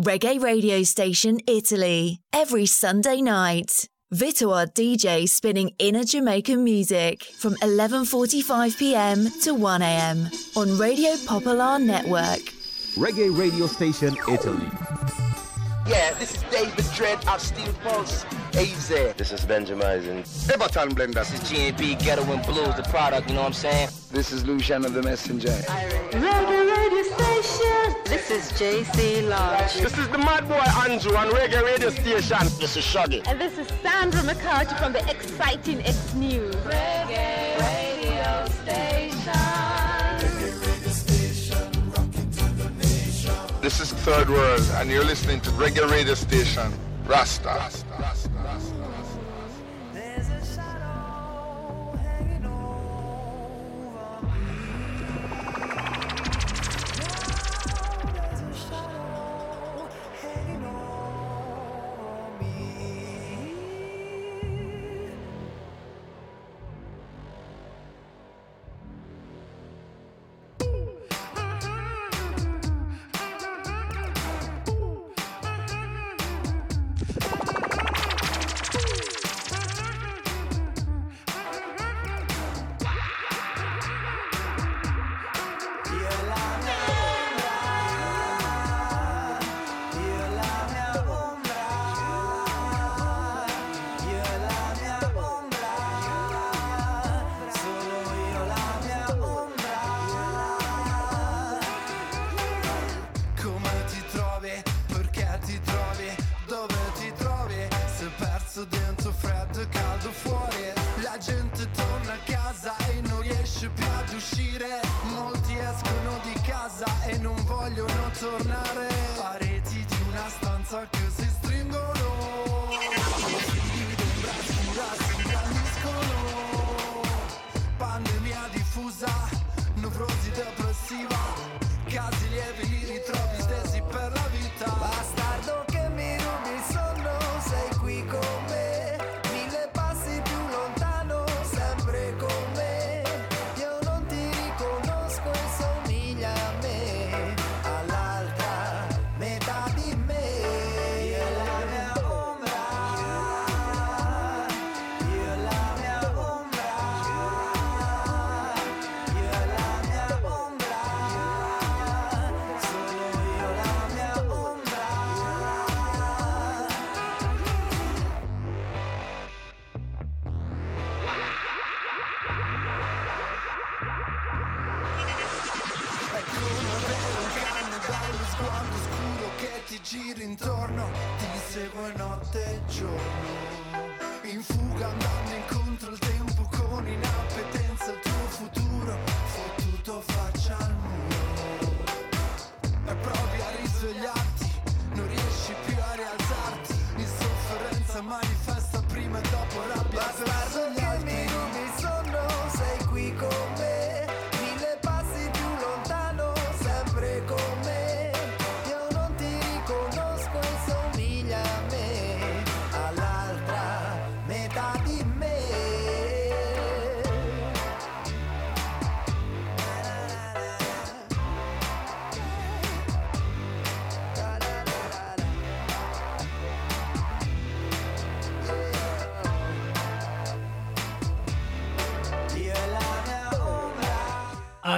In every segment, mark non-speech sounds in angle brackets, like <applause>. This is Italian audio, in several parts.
Reggae radio station Italy, every Sunday night. Vitoa DJ spinning inner Jamaican music from 11:45 p.m. to 1 a.m. on Radio Popular Network. Reggae radio station Italy. Yeah, this is David Dredd of Steel Pulse. AZ. This is Benjamin. Everton Blender. This is GNP Ghetto and Blues, the product, you know what I'm saying? This is Luciano the Messenger. Reggae Radio Station. This is JC Lodge. This is the Mad Boy Andrew on Reggae Radio Station. This is Shaggy. And this is Sandra McCarthy from the exciting X News. Reggae Radio Station. This is Third World, and you're listening to Reggae Radio Station. Rasta. Rasta. Rasta.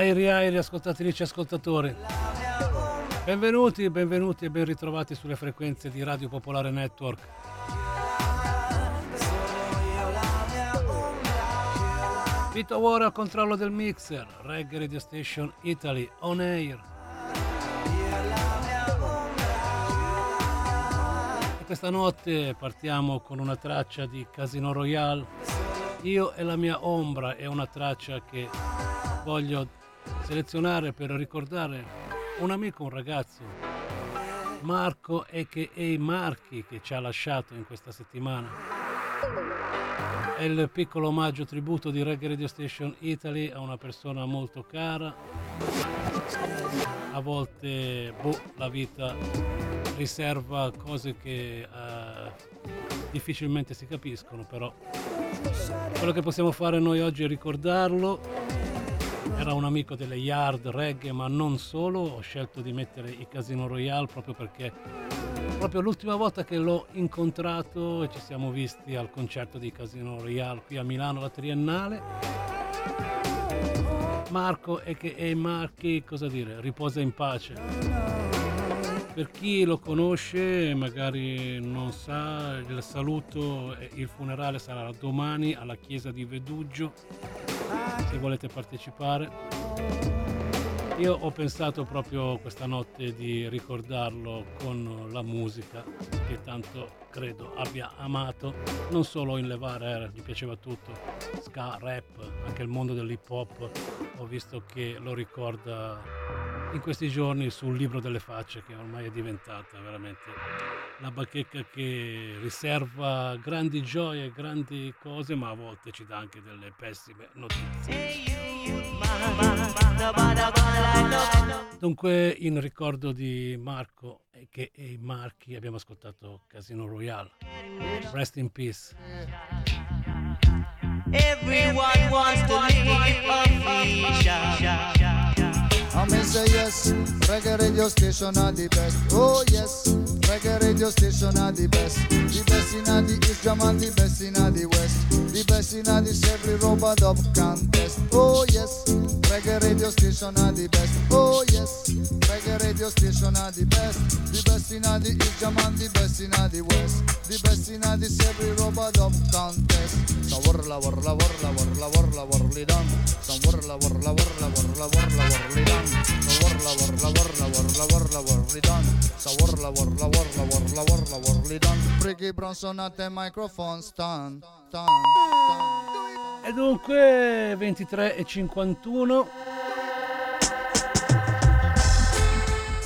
Airi airi ascoltatrici e ascoltatori. Benvenuti, benvenuti e ben ritrovati sulle frequenze di Radio Popolare Network. Vito War al controllo del mixer, Reggae Radio Station Italy, on air. E questa notte partiamo con una traccia di Casino Royale. Io e la mia ombra è una traccia che voglio selezionare per ricordare un amico, un ragazzo, Marco a.k.a. Marchi che ci ha lasciato in questa settimana. È il piccolo omaggio tributo di Reggae Radio Station Italy a una persona molto cara. A volte boh, la vita riserva cose che eh, difficilmente si capiscono, però quello che possiamo fare noi oggi è ricordarlo era un amico delle yard reggae, ma non solo. Ho scelto di mettere i Casino Royale proprio perché proprio l'ultima volta che l'ho incontrato e ci siamo visti al concerto di Casino Royale qui a Milano, la Triennale. Marco e che e Marchi, cosa dire, riposa in pace. Per chi lo conosce magari non sa, il saluto e il funerale sarà domani alla chiesa di Veduggio, se volete partecipare. Io ho pensato proprio questa notte di ricordarlo con la musica che tanto credo abbia amato, non solo in levare, gli piaceva tutto, ska, rap, anche il mondo dell'hip hop, ho visto che lo ricorda in questi giorni sul libro delle facce che ormai è diventata veramente la bacheca che riserva grandi gioie, grandi cose, ma a volte ci dà anche delle pessime notizie. Dunque in ricordo di Marco e che e i Marchi abbiamo ascoltato Casino Royale. Rest in peace. Everyone wants to live a I may say yes, reggae radio station are the best. Oh yes, reggae radio station are the best. The best in the East and the best in the West. The best in the every robot of contest. Oh yes, reggae radio station are the best. Oh yes, reggae radio station are the best. The best in the East and the best in the West. The best in the every robot of contest. So warla warla warla warla warla warli done. So warla warla warla warla. Warla, warla, warla, warla, warla, warli don. Sa warla, warla, warla, warla, warla, warli don. Ricky Bronson at the microphone stand, stand. E dunque 23 e 51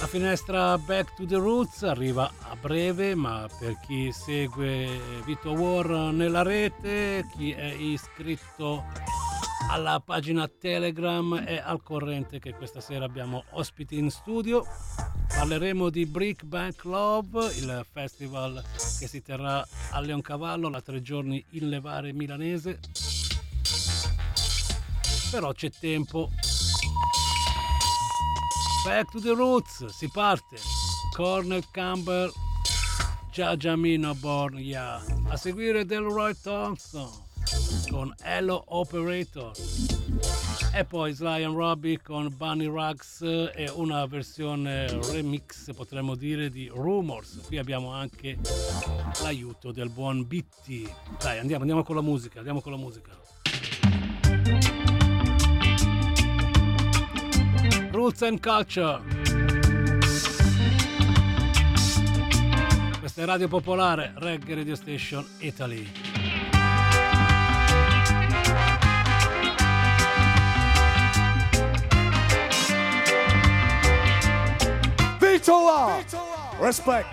La finestra Back to the Roots arriva a breve, ma per chi segue Vito War nella rete, chi è iscritto alla pagina Telegram e al corrente che questa sera abbiamo ospiti in studio. Parleremo di Brick Bank Love, il festival che si terrà a Leoncavallo la tre giorni in levare milanese. Però c'è tempo. Back to the roots, si parte. Cornel Campbell, Giagiamino Born, yeah. A seguire Delroy Thompson con Hello Operator. E poi Sly and Robbie con Bunny Rugs e una versione remix potremmo dire di Rumors. Qui abbiamo anche l'aiuto del buon Bitty. Dai andiamo, andiamo con la musica andiamo con la musica. Roots and Culture. Questa è Radio Popolare Reggae Radio Station Italy Vitola. Respect.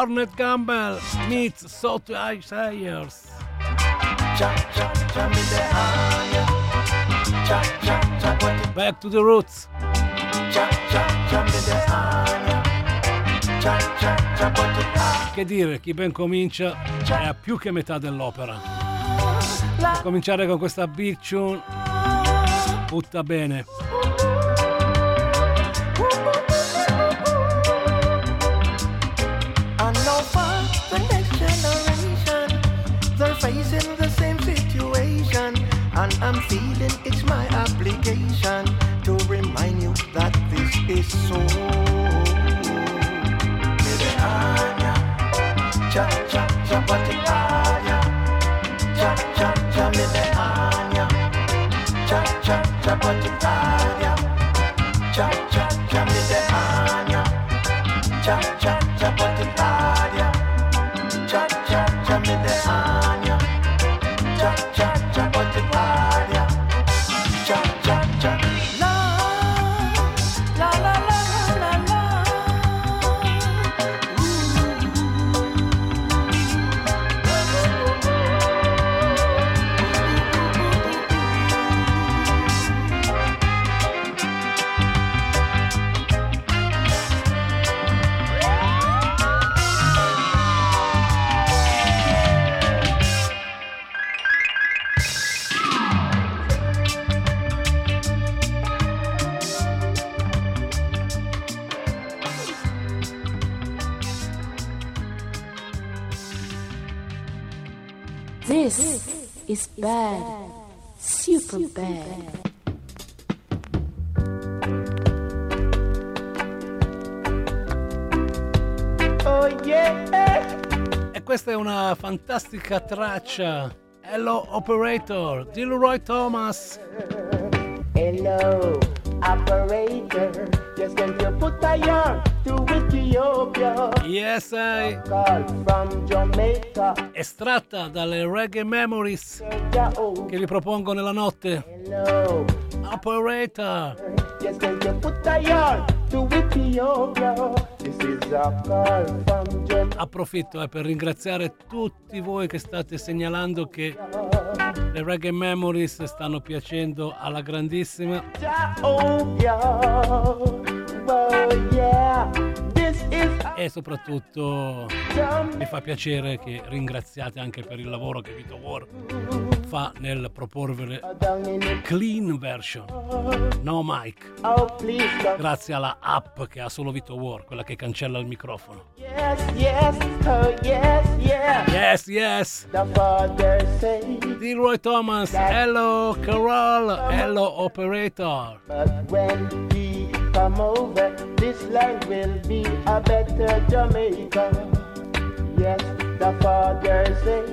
Cornet Campbell meets Soto Sayers. Back to the roots. Che dire, chi ben comincia è a più che metà dell'opera. A cominciare con questa big tune, butta bene. This is so. Mediterranean, cha cha This is bad. Super bad. Oh yeah. E questa è una fantastica traccia. Hello Operator, di Leroy Thomas. Hello, operator. Just can you put a yarn to Ethiopia? Yes, I. Call from Jamaica. Estratta dalle Reggae Memories oh, che vi propongo nella notte. hello. Operator. Just can you put a yarn to Ethiopia? This is a call from Jamaica. Approfitto eh, per ringraziare tutti voi che state segnalando che le Reggae Memories stanno piacendo alla grandissima. Oh yeah. E soprattutto mi fa piacere che ringraziate anche per il lavoro che Vito War fa nel proporvere clean version, no mic, grazie alla app che ha solo Vito War, quella che cancella il microfono. Yes, yes, oh yes. Yes, yes! Leroy Thomas, hello Carol, hello operator. Come over, this land will be a better Jamaica. Yes, the father say,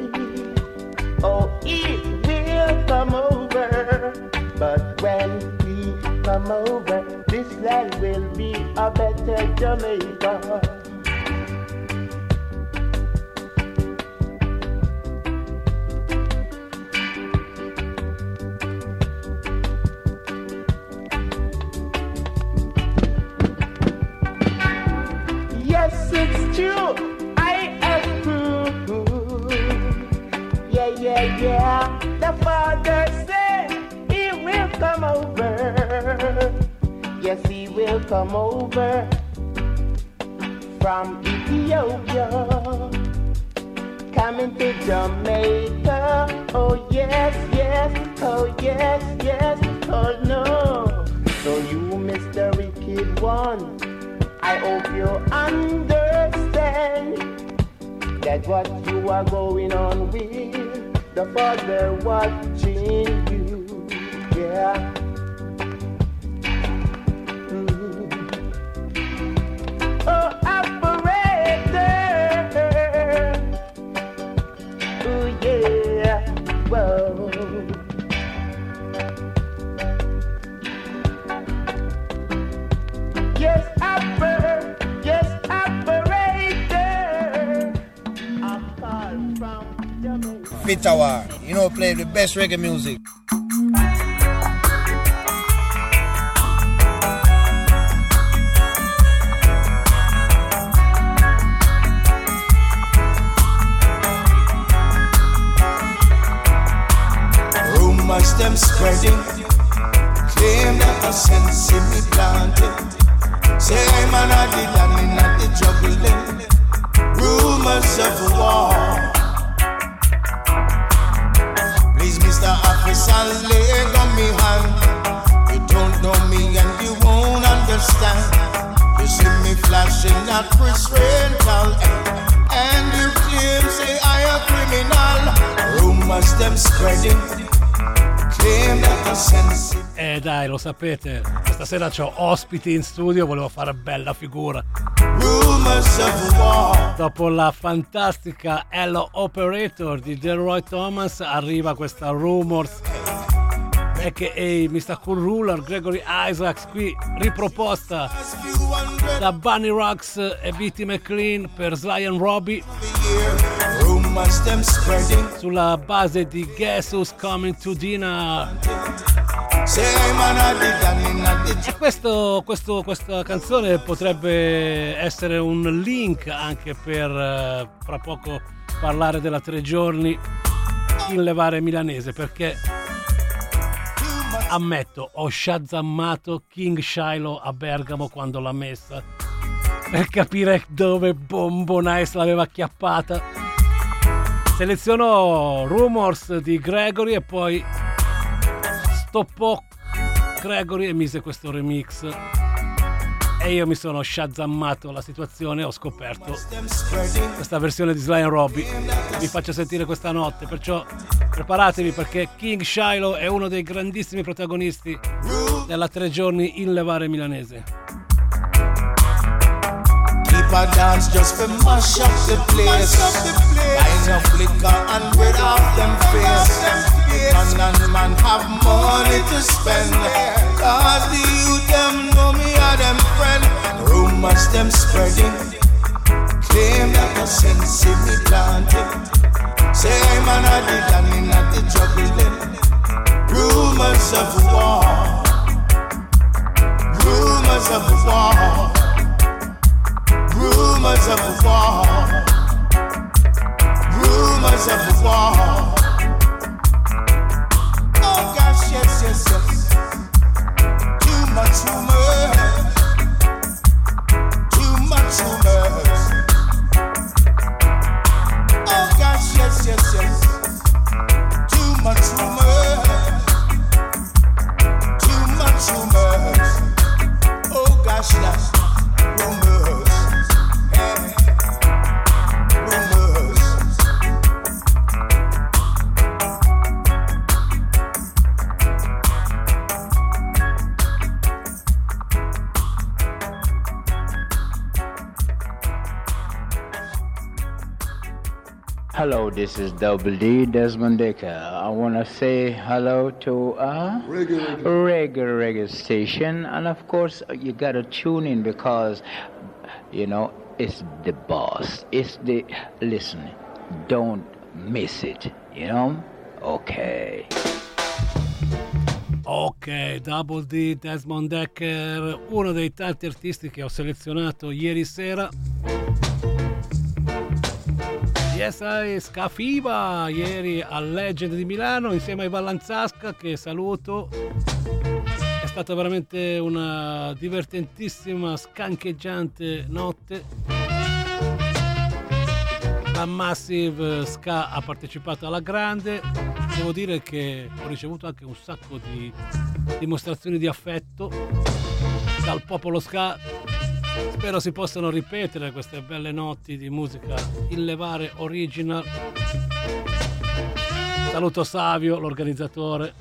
oh, it will come over. But when we come over, this land will be a better Jamaica. It's true. I approve. Yeah, yeah, yeah. The father said he will come over. Yes, he will come over from Ethiopia. Coming to Jamaica. Oh, yes, yes. Oh, yes, yes. Oh, no. So you, Mr. Wicked One. I hope you understand that what you are going on with. The Father watching Happy Tower. You know, play the best reggae music. Rumors them spreading, claim that I sense me planted. Say man I did and in the juggling. Rumors of war. It. Eh dai, lo sapete, questa sera ho ospiti in studio, volevo fare bella figura. Dopo la fantastica Hello Operator di Delroy Thomas arriva questa Rumors a.k.a. Mr. Cool Ruler Gregory Isaacs qui riproposta da Bunny Rocks e Beatty McLean per Sly and Robbie sulla base di Guess Who's Coming to Dinner E questo, questo- questa canzone potrebbe essere un link anche per eh, fra poco parlare della tre giorni in levare milanese perché ammetto ho sciazzammato King Shiloh a Bergamo quando l'ha messa per capire dove Bombo Nice l'aveva acchiappata. Selezionò Rumors di Gregory e poi stoppò Gregory e mise questo remix. E io mi sono sciazzammato la situazione e ho scoperto questa versione di Sly Robbie. Vi faccio sentire questa notte perciò preparatevi perché King Shiloh è uno dei grandissimi protagonisti della tre giorni in levare milanese. Keep Buy enough liquor and rid off them face. Man and man have money to spend. Cause the youth them know me are them friend. Rumors them spreading. Claim that the sense in me planted. Say I'm an addict and in at the juggling. Rumors of war. Rumors of war. Rumors of war. Rumors of war. Oh gosh, yes, yes, yes. Too much rumors. Too much rumors. Oh gosh, yes, yes, yes. Too much rumors. Too much rumors. Oh gosh, yes. Hello, this is Double D Desmond Decker. I want to say hello to uh, Reggae, reggae, reggae station, and of course you gotta tune in because you know it's the boss. It's the listen. Don't miss it. You know? Okay. Ok, Double D, Desmond Decker, uno dei tanti artisti che ho selezionato ieri sera. Yes, I Scafiba, ieri al Legend di Milano insieme ai Vallanzasca che saluto. È stata veramente una divertentissima, scancheggiante notte. La Massive Ska ha partecipato alla grande. Devo dire che ho ricevuto anche un sacco di dimostrazioni di affetto dal popolo Ska. Spero si possano ripetere queste belle notti di musica in levare original. Saluto Savio, l'organizzatore.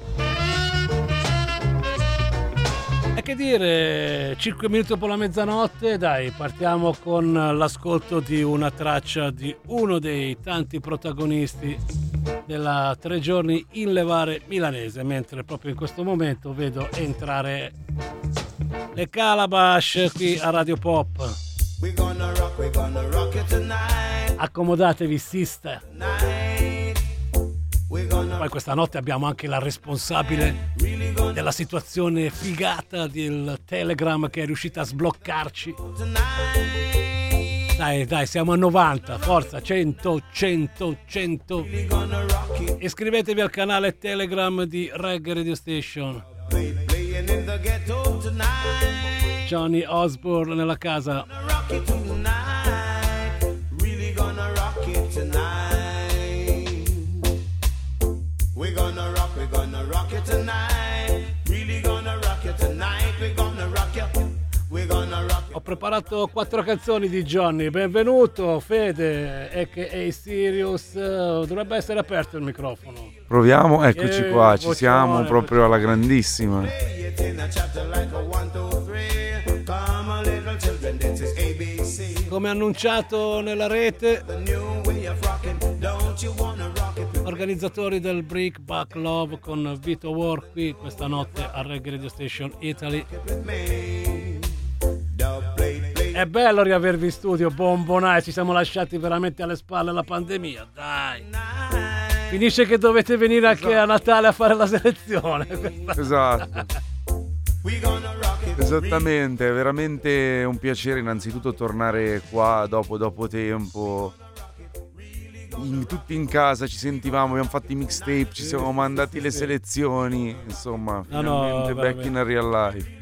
E che dire, 5 minuti dopo la mezzanotte, dai, partiamo con l'ascolto di una traccia di uno dei tanti protagonisti della tre giorni in levare milanese, mentre proprio in questo momento vedo entrare le Calabash qui a Radio Pop. We gonna rock, we gonna rock it tonight. Accomodatevi, sister. Poi questa notte abbiamo anche la responsabile della situazione figata del Telegram che è riuscita a sbloccarci. Dai, dai, siamo a 90, forza, 100, 100, 100. Iscrivetevi al canale Telegram di Reggae Radio Station. Johnny Osborne nella casa. Rock it Ho preparato quattro canzoni di Johnny. Benvenuto, Fede, a.k.a. Sirius. Dovrebbe essere aperto il microfono. Proviamo, eccoci Eh, qua, ci siamo proprio alla grandissima. Come annunciato nella rete, organizzatori del Brick Back Love con Vito War qui questa notte a Reggae Radio Station Italy. È bello riavervi in studio, bombonai, ci siamo lasciati veramente alle spalle la pandemia, dai. Finisce che dovete venire anche a Natale a fare la selezione. Esatto. Esattamente, è veramente un piacere innanzitutto tornare qua dopo, dopo tempo. In- tutti in casa ci sentivamo, abbiamo fatto i mixtape, ci siamo mandati le selezioni, insomma, No, no, finalmente back in real life.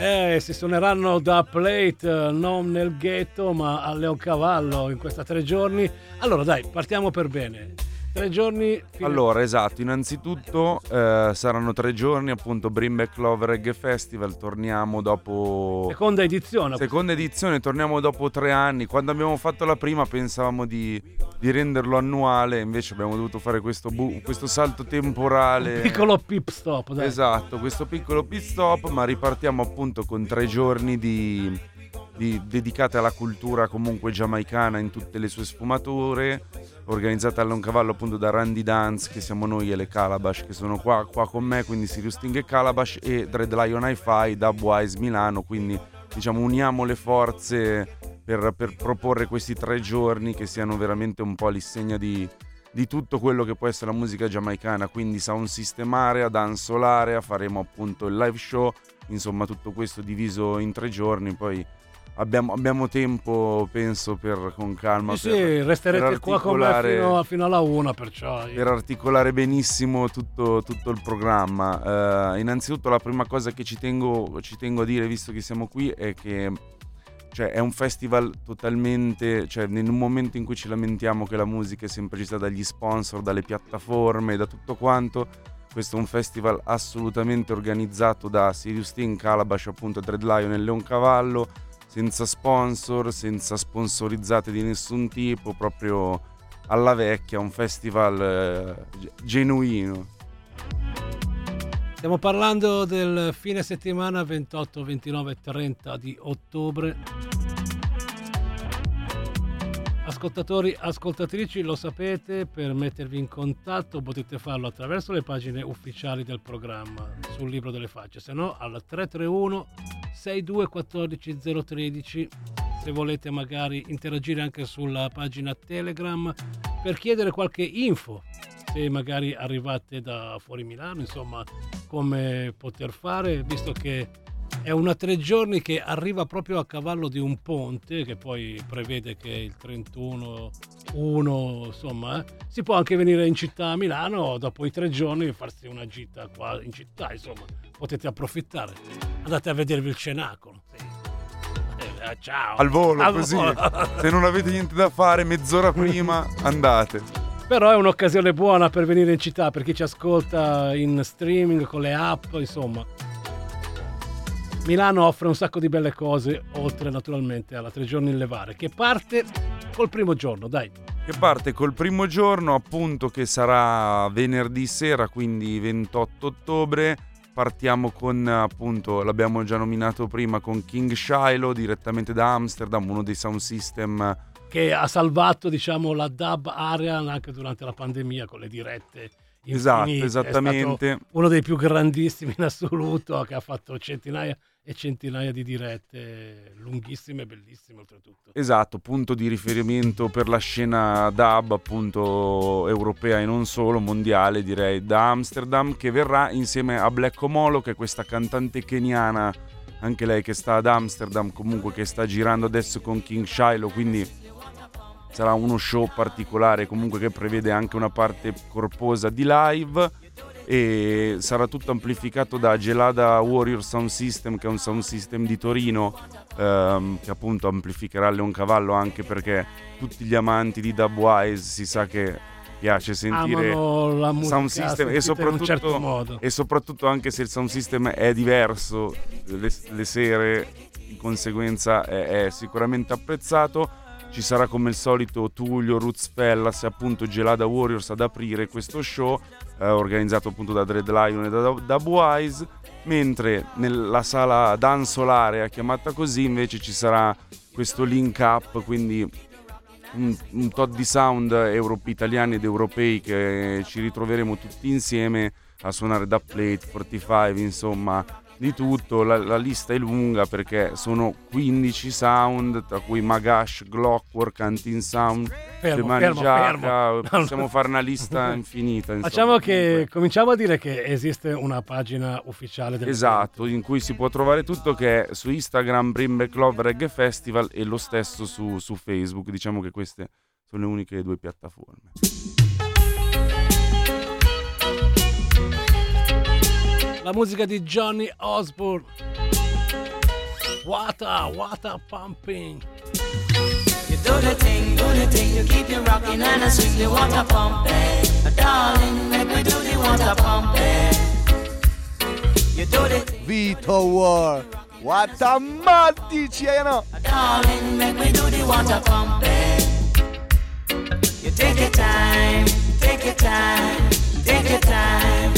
Eh, si suoneranno da plate, eh, non nel ghetto, ma a Leoncavallo in questi tre giorni. Allora, dai, partiamo per bene. Tre giorni. Allora, esatto, innanzitutto eh, saranno tre giorni appunto Brimback Love Reggae Festival, torniamo dopo... Seconda edizione. Seconda edizione, torniamo dopo tre anni. Quando abbiamo fatto la prima pensavamo di, di renderlo annuale, invece abbiamo dovuto fare questo, bu- questo salto temporale. Piccolo pip stop, dai. Esatto, questo piccolo pit stop, ma ripartiamo appunto con tre giorni di, di- dedicate alla cultura comunque giamaicana in tutte le sue sfumature, organizzata all'Oncavallo appunto da Randy Dance, che siamo noi e le Calabash, che sono qua, qua con me, quindi Sirius Sting e Calabash, e Dread Lion Hi-Fi, Dubwise Milano, quindi diciamo uniamo le forze per, per proporre questi tre giorni che siano veramente un po' l'insegna di, di tutto quello che può essere la musica giamaicana, quindi sound system area, dance area, faremo appunto il live show, insomma tutto questo diviso in tre giorni, poi abbiamo, abbiamo tempo penso per con calma Sì, per, sì, resterete per qua con me fino, fino alla una, perciò. io- per articolare benissimo tutto, tutto il programma. Eh, innanzitutto la prima cosa che ci tengo, ci tengo a dire, visto che siamo qui, è che cioè, è un festival totalmente, cioè nel momento in cui ci lamentiamo che la musica è sempre gestita dagli sponsor, dalle piattaforme, da tutto quanto, questo è un festival assolutamente organizzato da Sirius Team, Calabash, appunto Dread Lion e Leoncavallo, senza sponsor, senza sponsorizzate di nessun tipo, proprio alla vecchia, un festival eh, ge- genuino. Stiamo parlando del fine settimana 28, 29 e 30 di ottobre. Ascoltatori, ascoltatrici, lo sapete, per mettervi in contatto potete farlo attraverso le pagine ufficiali del programma sul libro delle facce, se no al 331 6214 013 se volete magari interagire anche sulla pagina Telegram per chiedere qualche info se magari arrivate da fuori Milano, insomma, come poter fare, visto che è una tre giorni che arriva proprio a cavallo di un ponte che poi prevede che il 31 1 insomma eh, si può anche venire in città a Milano dopo i tre giorni e farsi una gita qua in città insomma potete approfittare andate a vedervi il cenacolo sì. Eh, ciao Al volo, Al così. volo. Se non avete niente da fare, mezz'ora prima andate. Però è un'occasione buona per venire in città per chi ci ascolta in streaming con le app, insomma. Milano offre un sacco di belle cose, oltre naturalmente alla tre giorni in levare, che parte col primo giorno, dai. Che parte col primo giorno, appunto, che sarà venerdì sera, quindi 28 ottobre. Partiamo con, appunto, l'abbiamo già nominato prima, con King Shiloh, direttamente da Amsterdam, uno dei sound system Che ha salvato, diciamo, la dub area anche durante la pandemia con le dirette. Esatto, infinite. È stato esattamente. uno dei più grandissimi in assoluto, che ha fatto centinaia e centinaia di dirette lunghissime e bellissime oltretutto. Esatto, punto di riferimento per la scena dub appunto europea e non solo, mondiale direi, da Amsterdam che verrà insieme a Black Omolo che è questa cantante keniana, anche lei che sta ad Amsterdam comunque che sta girando adesso con King Shiloh, quindi sarà uno show particolare comunque che prevede anche una parte corposa di live e sarà tutto amplificato da Gelada Warrior Sound System che è un sound system di Torino ehm, che appunto amplificherà Leon Cavallo anche perché tutti gli amanti di Dubwise si sa che piace sentire musica sound system e un soprattutto, certo modo. e soprattutto anche se il sound system è diverso le, le sere di conseguenza è, è sicuramente apprezzato ci sarà come al solito Tullio, Roots Fellas e appunto Gelada Warriors ad aprire questo show eh, organizzato appunto da Dread Lion e da Dubwise mentre nella sala dansolare chiamata così invece ci sarà questo link up quindi un, un tot di sound euro- italiani ed europei che ci ritroveremo tutti insieme a suonare da plate 45 insomma di tutto la, la lista è lunga perché sono 15 sound tra cui Magash, Glockwork, Antin Sound Fermo, fermo, fermo. possiamo fare una lista <laughs> infinita insomma. Facciamo che cominciamo a dire che esiste una pagina ufficiale del Esatto, in cui si può trovare tutto che è su Instagram Brimback Love Reggae Festival e lo stesso su, su Facebook. Diciamo che queste sono le uniche due piattaforme. La musica di Johnny Osborne. Wata, wata pumping. You do the thing, do the thing, you keep you rocking and I swing the water pumping. Darling, make me do the water pumping. You do the Vito War. What a matti, no? darling, make me do the water pumping. You take your time, take your time, take your time.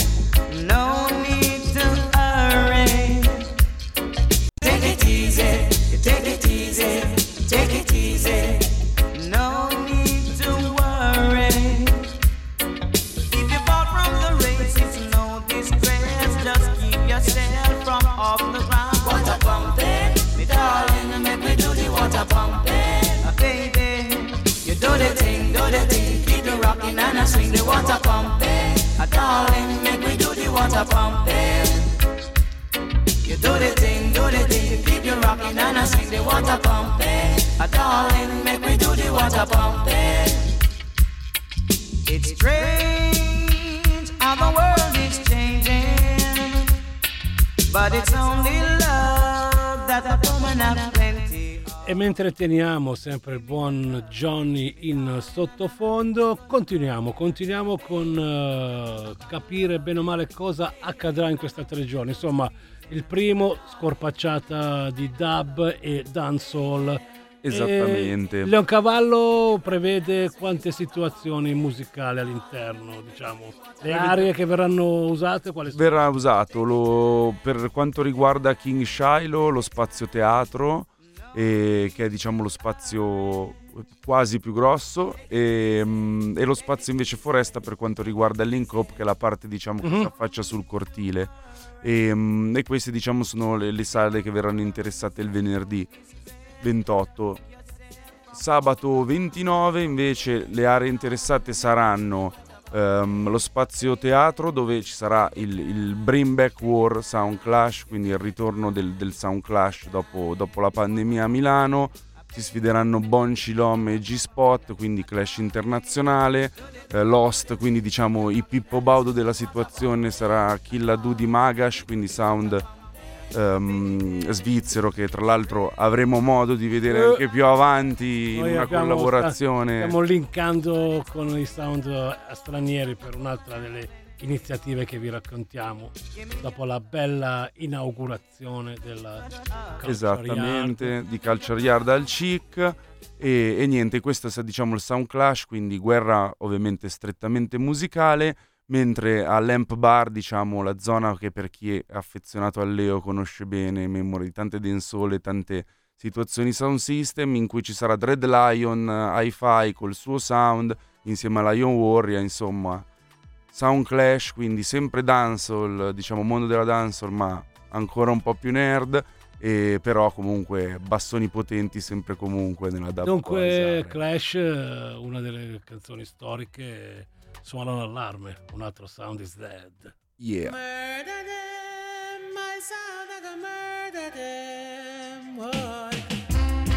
The water pumping. You do the thing, do the thing, you keep you rocking and I swing the water pumping. Uh, darling, make me do the water pumping. It's strange how the world is changing, but it's only love that a woman plenty. E mentre teniamo sempre il buon Johnny in sottofondo, continuiamo, continuiamo con eh, capire bene o male cosa accadrà in questa tre giorni. Insomma, il primo scorpacciata di dub e dancehall. Esattamente. E Leoncavallo prevede quante situazioni musicali all'interno, diciamo. Le aree che verranno usate, quali sono? Verrà usato lo- per quanto riguarda King Shiloh lo spazio teatro, eh, che è diciamo lo spazio quasi più grosso, e, mm, e lo spazio invece foresta per quanto riguarda up, che è la parte diciamo che Mhm. si affaccia sul cortile. E, mm, e queste diciamo sono le, le sale che verranno interessate il venerdì 28. Sabato 29 invece le aree interessate saranno ehm, lo spazio teatro dove ci sarà il, il Bring Back War Sound Clash, quindi il ritorno del, del Sound Clash dopo, dopo la pandemia a Milano. Si sfideranno Bon Chilom e G-Spot, quindi clash internazionale. Eh, Lost, quindi diciamo i Pippo Baudo della situazione sarà Killa Du di Magash, quindi sound ehm, svizzero che tra l'altro avremo modo di vedere Eh, anche più avanti in Noi una abbiamo- collaborazione. Stiamo linkando con i sound eh, stranieri per un'altra delle iniziative che vi raccontiamo dopo la bella inaugurazione della Esattamente, di Yard al Chic. E, e niente, questo è diciamo il Sound Clash, quindi guerra ovviamente strettamente musicale, mentre a Lamp Bar, diciamo la zona che per chi è affezionato al Leo conosce bene, memoria di tante densole, tante situazioni sound system, in cui ci sarà Dread Lion, Hi-Fi col suo sound, insieme a Lion Warrior, insomma, Sound Clash, quindi sempre dancehall, diciamo mondo della dancehall, ma ancora un po' più nerd, e però comunque bassoni potenti sempre comunque nella dub Dunque Clash, eh, una delle canzoni storiche, suona l'allarme, un altro sound is dead. Yeah. Murder them, my sound, I go murder them. Why?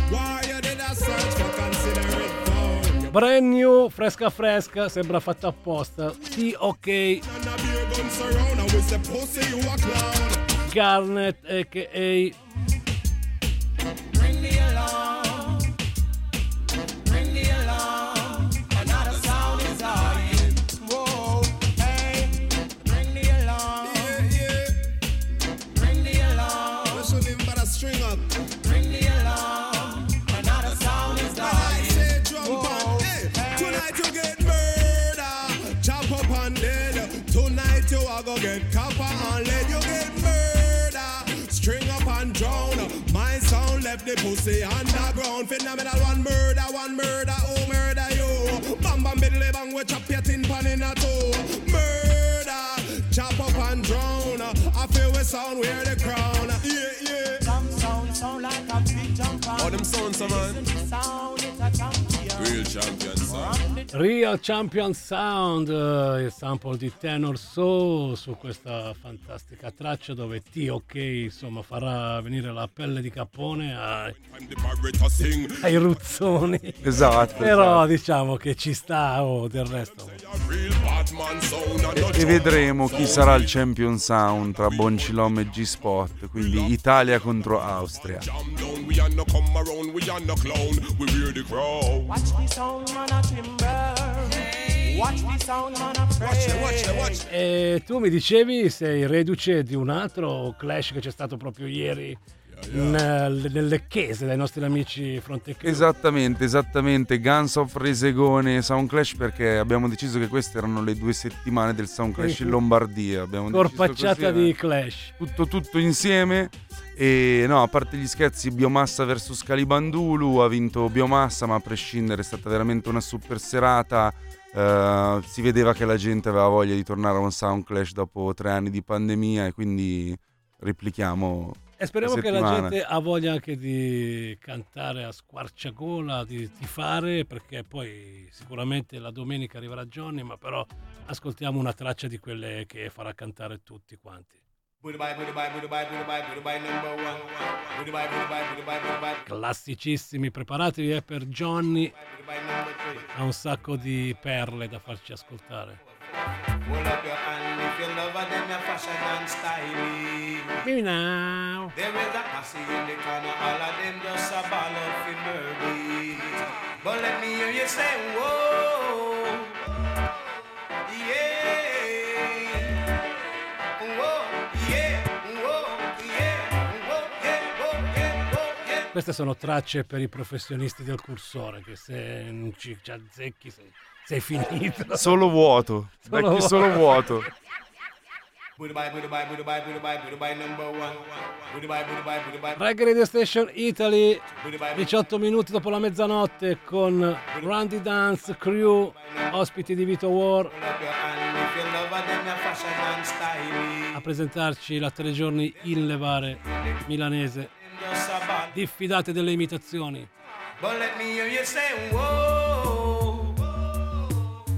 Why you did a search for consider it found? Brand new, fresca fresca, sembra fatta apposta. Sì, ok. Garnet, a.k.a. Bring me along. The pussy underground. Phenomenal one murder, one murder, oh murder you. Bam bam biddly bang, we chop your tin pan in a two. Murder, chop up and drown. I feel we sound wear the crown. Yeah, yeah. Some sound sound like a big jump Oh, them sounds, man. Listen to sound. Real champion sound. Eh, il sample di Tenor Soul su questa fantastica traccia dove T.O.K. insomma farà venire la pelle di capone ai, ai ruzzoni. Esatto, Però esatto. diciamo che ci sta o del resto. E, e vedremo chi sarà il champion sound tra Boncilom e G-Spot, quindi Italia contro Austria. E tu mi dicevi sei reduce di un altro clash che c'è stato proprio ieri nel- nelle chiese dai nostri amici Fronte Crew. Esattamente, esattamente. Guns of Resegone Sound Clash perché abbiamo deciso che queste erano le due settimane del Sound Clash in Lombardia. Abbiamo Corpacciata così, di eh. clash. tutto, tutto insieme. E no, a parte gli scherzi, Biomassa vs Calibandulu ha vinto Biomassa, ma a prescindere è stata veramente una super serata. Eh, si vedeva che la gente aveva voglia di tornare a un Sound Clash dopo tre anni di pandemia e quindi replichiamo. E speriamo che la gente ha voglia anche di cantare a squarciagola, di tifare, perché poi sicuramente la domenica arriverà Johnny, ma però ascoltiamo una traccia di quelle che farà cantare tutti quanti. Classicissimi, preparatevi eh, per Johnny, ha un sacco di perle da farci ascoltare. Hold up your hand if you love her, then your fashion and styling. Me now. There is a posse in the corner, all of them just a ball of murder. But let me hear you say, whoa, yeah, whoa. Queste sono tracce per i professionisti del cursore, che se non ci, ci azzecchi sei, sei finito. Solo vuoto, Solo vecchio solo vuoto. Booty bye. Reggae Radio Station Italy, 18 minuti dopo la mezzanotte con Randy Dance Crew, ospiti di Vito War, a presentarci la tre giorni in levare milanese. Diffidate delle imitazioni. But let me hear you say, whoa,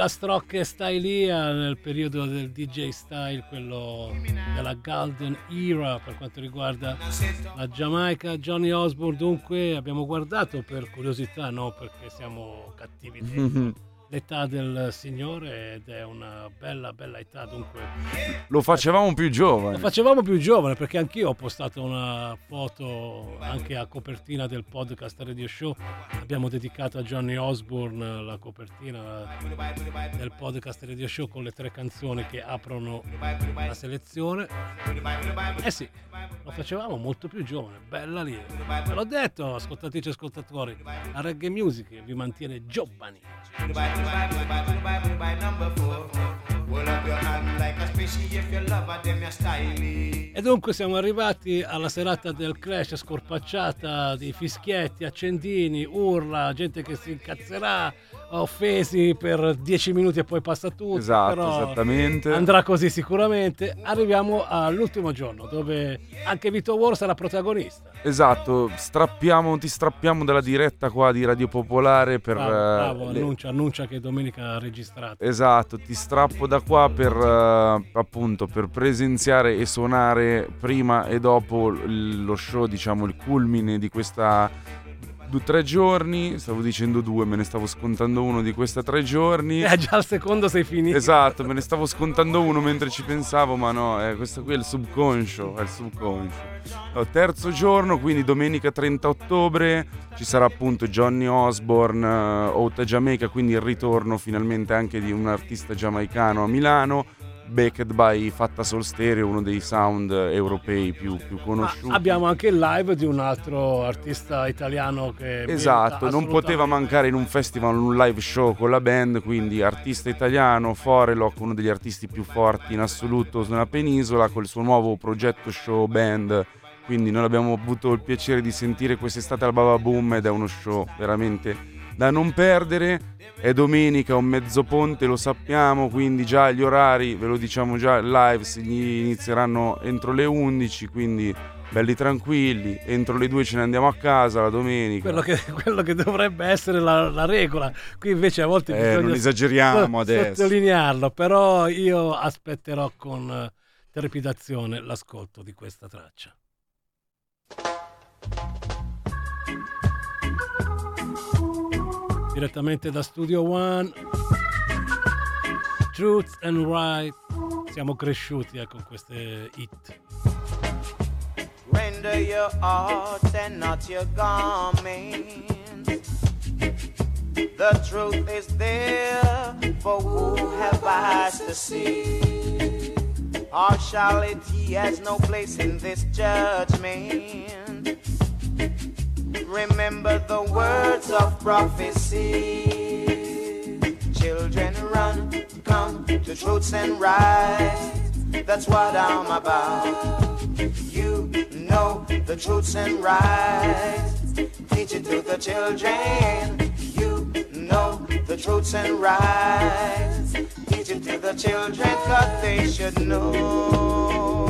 Filastrocche stai lì eh, nel periodo del DJ style, quello della Golden Era per quanto riguarda la Giamaica, Johnny Osborne. Dunque abbiamo guardato per curiosità, no perché siamo cattivi <laughs> l'età del signore ed è una bella bella età dunque Lo facevamo più lo giovane. facevamo più giovane perché anch'io ho postato una foto anche a copertina del podcast Radio Show. Abbiamo dedicato a Johnny Osborne la copertina del podcast Radio Show con le tre canzoni che aprono la selezione. Eh sì, lo facevamo molto più giovane, bella lì. Ve l'ho detto, ascoltatrici e ascoltatori, la reggae music vi mantiene giovani. E dunque siamo arrivati alla serata del crash scorpacciata di fischietti, accendini, urla, gente che si incazzerà, offesi per dieci minuti e poi passa tutto. Esatto, esattamente. Andrà così sicuramente. Arriviamo all'ultimo giorno dove anche Vito War sarà protagonista. Esatto, strappiamo, ti strappiamo dalla diretta qua di Radio Popolare per... Bravo, bravo, eh, le- annuncia, annuncia che domenica ha registrato. Esatto, ti strappo da qua per eh, appunto per presenziare e suonare prima e dopo lo show, diciamo il culmine di questa due, tre giorni, stavo dicendo due, me ne stavo scontando uno di questa tre giorni. Eh, già al secondo sei finito. Esatto, me ne stavo scontando uno mentre ci pensavo, ma no, eh, questo qui è il subconscio, è il subconscio. No, terzo giorno, quindi domenica 30 ottobre, ci sarà appunto Johnny Osborne, uh, Outta Jamaica, quindi il ritorno finalmente anche di un artista giamaicano a Milano, backed by Fatta Sol Stereo, uno dei sound europei più, più conosciuti. Abbiamo anche il live di un altro artista italiano che Esatto, non poteva mancare in un festival un live show con la band, quindi artista italiano, Forelock, uno degli artisti più forti in assoluto nella penisola, col suo nuovo progetto show band. Quindi noi abbiamo avuto il piacere di sentire quest'estate al Baba Boom ed è uno show veramente da non perdere. È domenica, un mezzo ponte, lo sappiamo, quindi già gli orari, ve lo diciamo già, il live si inizieranno entro le 11, quindi belli tranquilli, entro le 2 ce ne andiamo a casa la domenica. Quello che, <laughs> quello che dovrebbe essere la, la regola. Qui invece a volte Eh, bisogna non esageriamo so- <laughs> adesso. sottolinearlo, però io aspetterò con trepidazione l'ascolto di questa traccia. Direttamente da Studio One, Truth and Right. Siamo cresciuti eh, con queste hit. Render your art and not your garment. The truth is there, for who have eyes to see? Partiality has no place in this judgment. Remember the words of prophecy. Children run, come to truths and rights. That's what I'm about. You know the truths and rights. Teach it to the children. You know the truths and rights. Teach it to the children, cause they should know.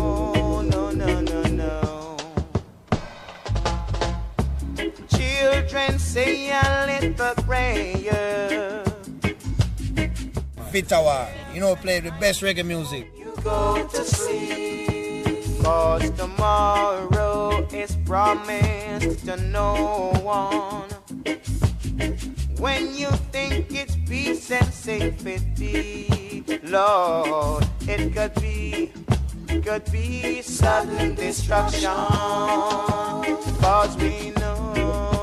Children say a little prayer. Fit hour, you know, play the best reggae music. You go to sleep. Cause tomorrow is promised to no one. When you think it's peace and safety, Lord, it could be, could be sudden destruction. Cause we know, yes, we know.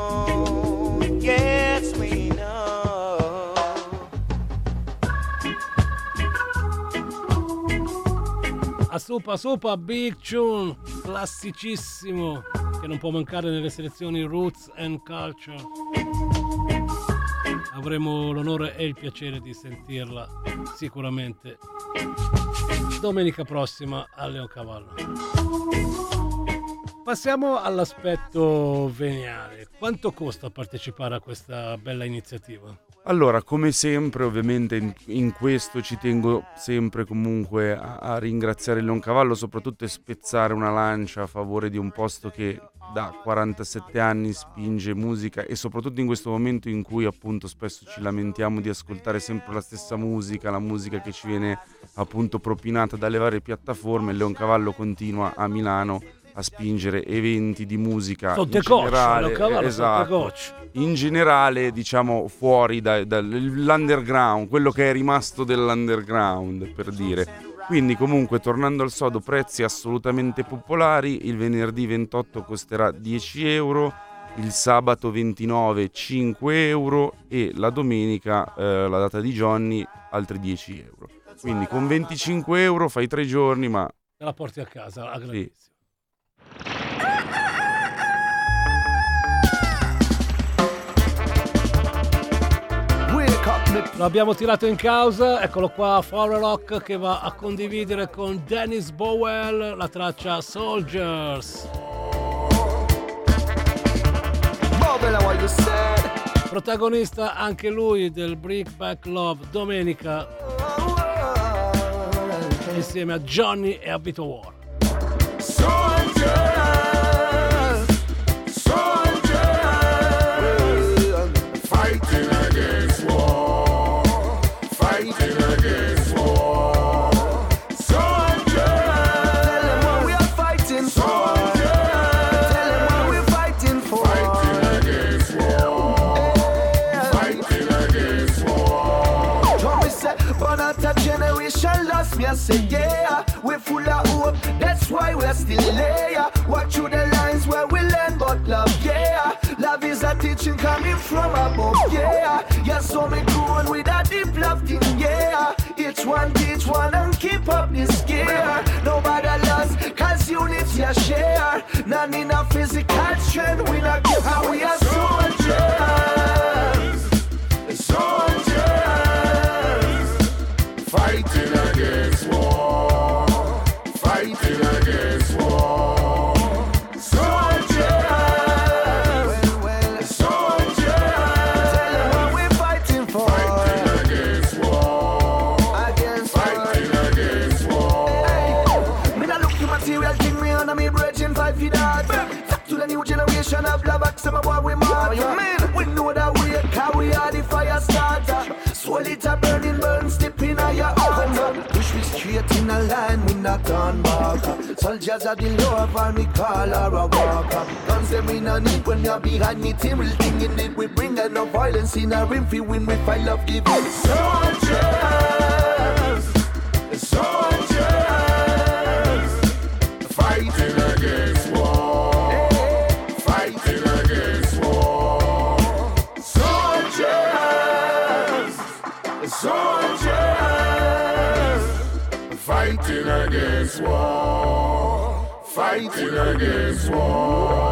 A Supa Supa Big Tune, classicissimo, che non può mancare nelle selezioni Roots and Culture. Avremo l'onore e il piacere di sentirla sicuramente domenica prossima a Leoncavallo. Passiamo all'aspetto veniale. Quanto costa partecipare a questa bella iniziativa? Allora, come sempre, ovviamente in, in questo ci tengo sempre comunque a, a ringraziare il Leoncavallo, soprattutto e spezzare una lancia a favore di un posto che da 47 anni spinge musica e soprattutto in questo momento in cui appunto spesso ci lamentiamo di ascoltare sempre la stessa musica, la musica che ci viene appunto propinata dalle varie piattaforme, il Leoncavallo continua a Milano a spingere eventi di musica Sotto in coccia, generale, sotto esatto, in generale diciamo fuori da- dall'underground, quello che è rimasto dell'underground per dire. Quindi comunque tornando al sodo prezzi assolutamente popolari, il venerdì 28 costerà 10 euro, il sabato 29 5 euro e la domenica, eh, la data di Johnny, altri 10 euro. Quindi con 25 euro fai tre giorni, ma Te la porti a casa, a sì, Lo abbiamo tirato in causa, eccolo qua, Flower Rock che va a condividere con Dennis Bowell la traccia Soldiers. Protagonista anche lui del Bring Back Love domenica insieme a Johnny e a Vito War. Say, yeah, we're full of hope. That's why we're still there. Walk through the lines where we learn but love, yeah. Love is a teaching coming from above, yeah. Yeah, so me going with a deep love thing, yeah. Each one teach one and keep up this gear. Nobody lost, cause unity a share. None in a physical strength, we not give how we are not turn back. Soldiers are the love, and we call her a walker. Guns them we no need when you're behind me, team thing in it. We bring no violence in a ring, fi win, we fight love, give it. Soldiers. War. Fighting against war. Tell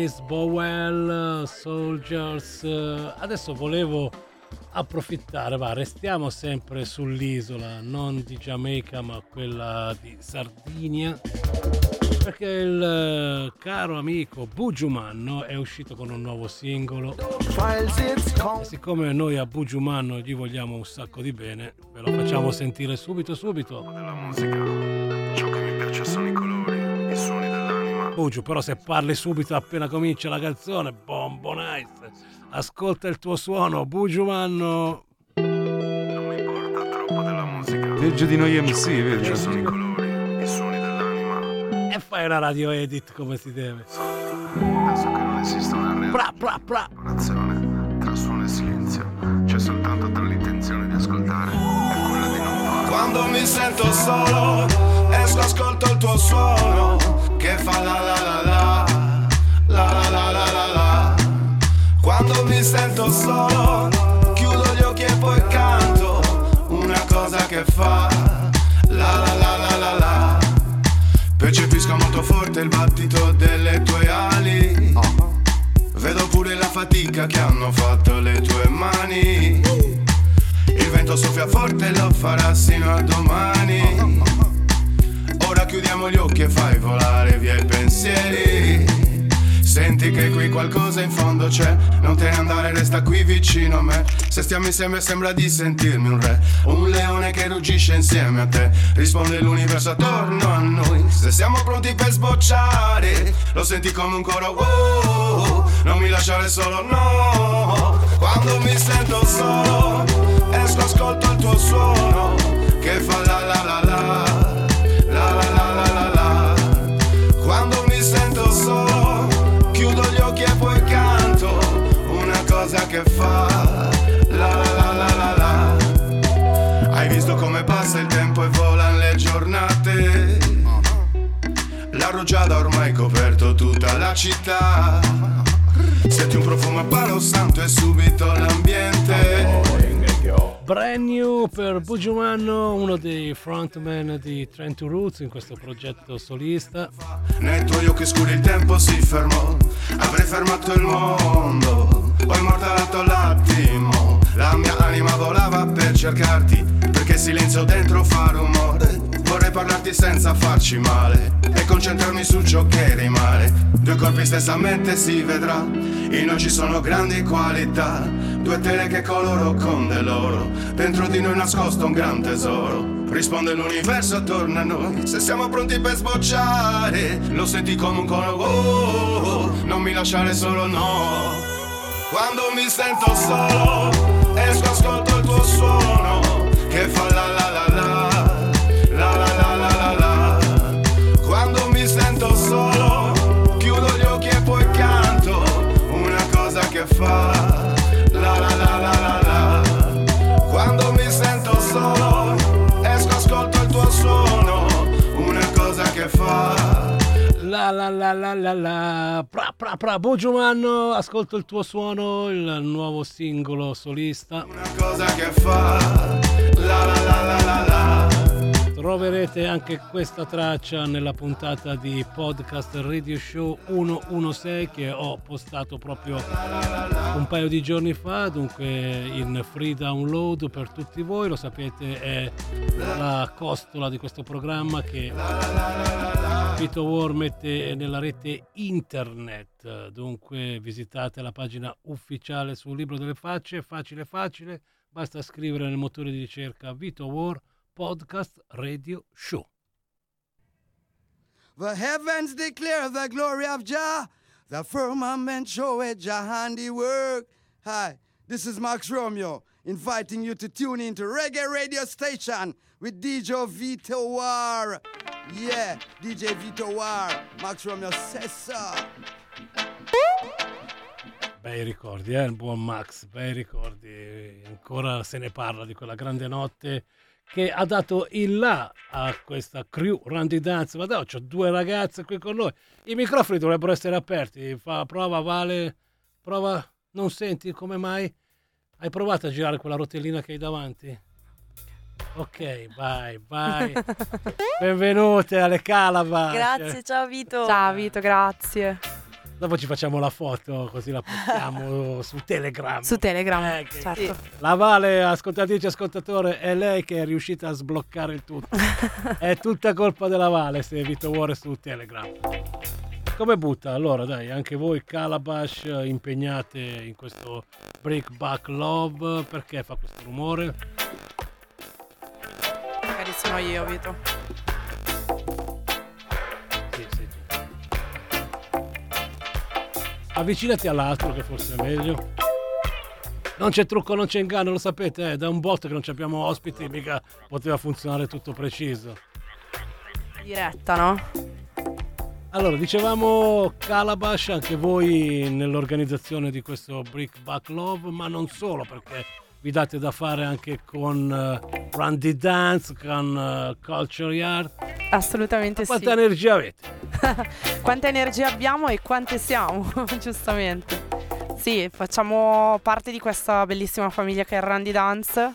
Dennis Bowell, Soldiers. Adesso volevo approfittare, va, restiamo sempre sull'isola, non di Giamaica ma quella di Sardinia. Perché il eh, caro amico Bugiumanno è uscito con un nuovo singolo. E siccome noi a Bugiumanno gli vogliamo un sacco di bene, ve lo facciamo sentire subito subito. Della musica, ciò che mi piace sono i colori. Bugiu, però se parli subito appena comincia la canzone, bombo nice. Ascolta il tuo suono, Bugiumanno. Peggio di noi MC, vedi? Ci sono i colori, i suoni dell'anima. E fai una radio edit come si deve. Penso che non esista una reale Pra, pra, pra. tra suono e silenzio. C'è soltanto tra l'intenzione di ascoltare e quella di non fare. Quando mi sento solo, esco, ascolto il tuo suono che fa la la la la, la la la la la la. Quando mi sento solo, chiudo gli occhi e poi canto una cosa che fa la la la la la la. Percepisco molto forte il battito delle tue ali. Vedo pure la fatica che hanno fatto le tue mani. Il vento soffia forte e lo farà sino a domani. Chiudiamo gli occhi e fai volare via i pensieri. Senti che qui qualcosa in fondo c'è, non te ne andare, resta qui vicino a me. Se stiamo insieme sembra di sentirmi un re, un leone che ruggisce insieme a te. Risponde l'universo attorno a noi. Se siamo pronti per sbocciare, lo senti come un coro. wow, non mi lasciare solo, no. Quando mi sento solo, esco, ascolto il tuo suono che fa la la. Che fa. La la la la la la. Hai visto come passa il tempo e volano le giornate? La rugiada ormai coperto tutta la città. Senti un profumo a palo santo e subito l'ambiente Brand new per Bugiumano, uno dei frontman di Trent to Roots in questo progetto solista. Nei tuoi occhi scuri il tempo si fermò Avrei fermato il mondo Ho immortalato l'attimo La mia anima volava per cercarti Perché il silenzio dentro fa rumore Vorrei parlarti senza farci male E concentrarmi su ciò che rimane. Due corpi stessa mente si vedrà. In noi ci sono grandi qualità. Due tele che coloro con de loro. Dentro di noi nascosto un gran tesoro. Risponde l'universo attorno a noi. Se siamo pronti per sbocciare Lo senti come un coro. Oh, oh, Non mi lasciare solo no. Quando mi sento solo Esco ascolto il tuo suono Che fa la la che fa. La la la la la la. Pra pra pra. Bugiumano, ascolto il tuo suono, il nuovo singolo solista. cosa che fa. La la la la la la Troverete anche questa traccia nella puntata di podcast Radio Show 116 che ho postato proprio un paio di giorni fa, dunque in free download per tutti voi, lo sapete è la costola di questo programma che Vito War mette nella rete internet, dunque visitate la pagina ufficiale sul libro delle facce, facile facile, basta scrivere nel motore di ricerca Vito War Podcast Radio Show. The heavens declare the glory of Jah. The firmament showeth Jah handiwork. Hi, this is Max Romeo inviting you to tune into Reggae Radio Station with DJ Vito War. Yeah, DJ Vito War. Max Romeo says so. Bei ricordi, eh, il buon Max, bei ricordi. Ancora se ne parla di quella grande notte che ha dato il là a questa crew Randy Dance. Ma dai, c'ho due ragazze qui con noi. I microfoni dovrebbero essere aperti. Fa prova, Vale. Prova, non senti come mai? Hai provato a girare quella rotellina che hai davanti? Ok, vai, vai. <laughs> Benvenute alle Calabar. Grazie, ciao Vito. Ciao Vito, grazie. Dopo ci facciamo la foto così la postiamo <laughs> su Telegram. Su Telegram, Eh, certo. La Vale, ascoltatrice ascoltatore, è lei che è riuscita a sbloccare il tutto. <laughs> è tutta colpa della Vale se Vito è su Telegram. Come butta? Allora dai, anche voi Calabash impegnate in questo Break Back Love, perché fa questo rumore? Sono io, Vito. Avvicinati all'altro che forse è meglio. Non c'è trucco, non c'è inganno, lo sapete, eh, da un botto che non ci abbiamo ospiti, mica poteva funzionare tutto preciso. Diretta, no? Allora, dicevamo Calabash, anche voi nell'organizzazione di questo Brick Back Love, ma non solo, perché vi date da fare anche con eh, Randy Dance, con eh, Culture Yard. Assolutamente Quanta sì. energia avete? <laughs> Quanta energia abbiamo e quante siamo, <laughs> giustamente. Sì, facciamo parte di questa bellissima famiglia che è Randy Dance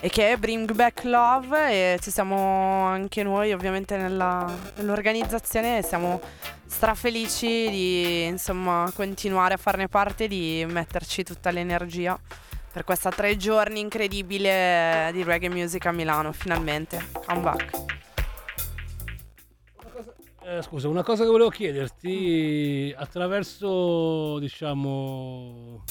e che è Bring Back Love e ci siamo anche noi ovviamente nella- nell'organizzazione e siamo strafelici di insomma continuare a farne parte, di metterci tutta l'energia per questa tre giorni incredibile di reggae music a Milano, finalmente, comeback. Eh, scusa, una cosa che volevo chiederti, attraverso diciamo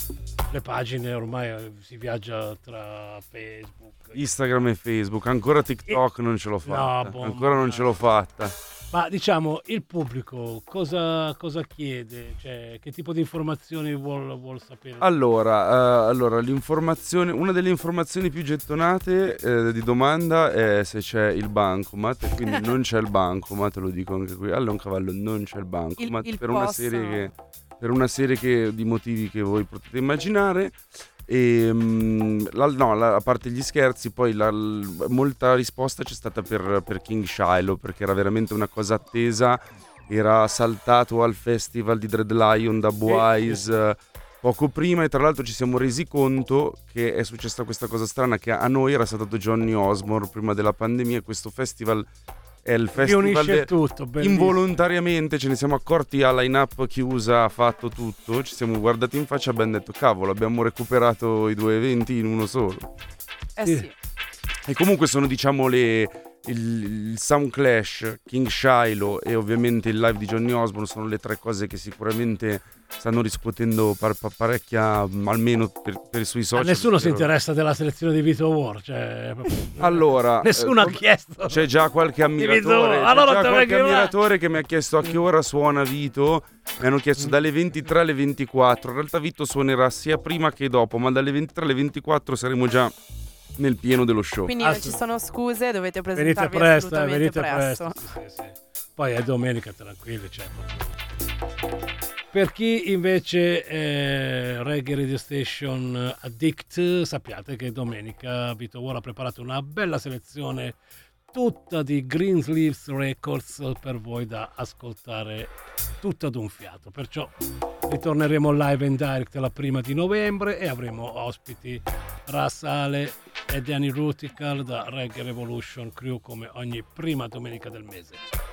le pagine ormai eh, si viaggia tra Facebook. Instagram e Facebook, ancora TikTok non ce l'ho fatta. boh, ancora non ce l'ho fatta. Ma diciamo il pubblico cosa, cosa chiede? Cioè, che tipo di informazioni vuol, vuol sapere? Allora, eh, allora, l'informazione, una delle informazioni più gettonate eh, di domanda è se c'è il bancomat, quindi <laughs> non c'è il bancomat, lo dico anche qui. Allora, un cavallo non c'è il bancomat il per una serie che per una serie che- di motivi che voi potete immaginare. E, mm, la- no, la- a parte gli scherzi, poi la- molta risposta c'è stata per, per King Shiloh perché era veramente una cosa attesa. Era saltato al festival di Dread Lion da Wise eh, poco prima. E tra l'altro ci siamo resi conto che è successa questa cosa strana che a noi era stato Johnny Osmore prima della pandemia. Questo festival è il festival Riunisce de- tutto, bellissimo. involontariamente ce ne siamo accorti a line-up chiusa ha fatto tutto ci siamo guardati in faccia e abbiamo detto cavolo abbiamo recuperato i due eventi in uno solo Eh sì. e comunque sono diciamo le il, il Sound Clash, King Shiloh e ovviamente il live di Johnny Osborne sono le tre cose che sicuramente stanno riscuotendo par- par- parecchia, almeno per, per i suoi A social. nessuno si interessa della selezione di Vito War. Cioè, <laughs> Allora, <laughs> nessuno eh, ha chiesto. C'è già qualche ammiratore, c'è allora già qualche ammiratore che mi ha chiesto a che ora suona Vito. Mi hanno chiesto dalle 23 alle 24. In realtà Vito suonerà sia prima che dopo, ma dalle 23 alle 24 saremo già nel pieno dello show. Quindi non ci sono scuse, dovete Ah, Venite presentarvi presto, eh, assolutamente venite presto. presto. sì, sì, sì. Poi è domenica, tranquilli. Cioè. Per chi invece è Reggae Radio Station Addict, sappiate che domenica Vito War ha preparato una bella selezione tutta di Greensleeves Records per voi da ascoltare tutta ad un fiato. Perciò ritorneremo live in direct la prima di novembre e avremo ospiti Rassale e Danny Rutical da Reggae Revolution Crew come ogni prima domenica del mese.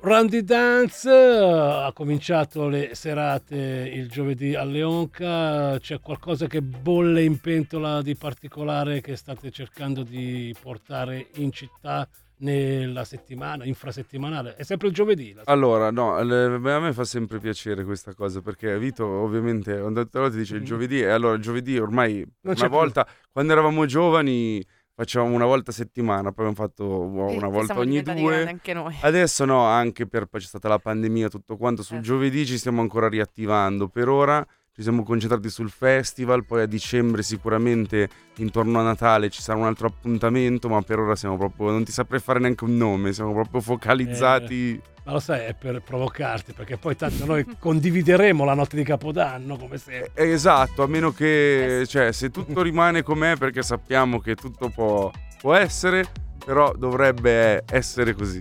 Randy Dance ha cominciato le serate il giovedì a Leonca, c'è qualcosa che bolle in pentola di particolare che state cercando di portare in città nella settimana, infrasettimanale? È sempre il giovedì? Allora, no, le- a me fa sempre piacere questa cosa perché Vito ovviamente ogni volta dice il giovedì e allora il giovedì ormai una più. volta, quando eravamo giovani facevamo una volta a settimana, poi abbiamo fatto una E volta siamo ogni diventati due. anche noi. Adesso no, anche per poi c'è stata la pandemia, tutto quanto. Sul giovedì ci stiamo ancora riattivando. Per ora ci siamo concentrati sul festival, poi a dicembre sicuramente intorno a Natale ci sarà un altro appuntamento, ma per ora siamo proprio, non ti saprei fare neanche un nome, siamo proprio focalizzati. Eh, ma lo sai, è per provocarti, perché poi tanto noi condivideremo la notte di Capodanno, come sempre. Eh, Esatto, a meno che, cioè, se tutto rimane com'è, perché sappiamo che tutto può, può essere, però dovrebbe essere così.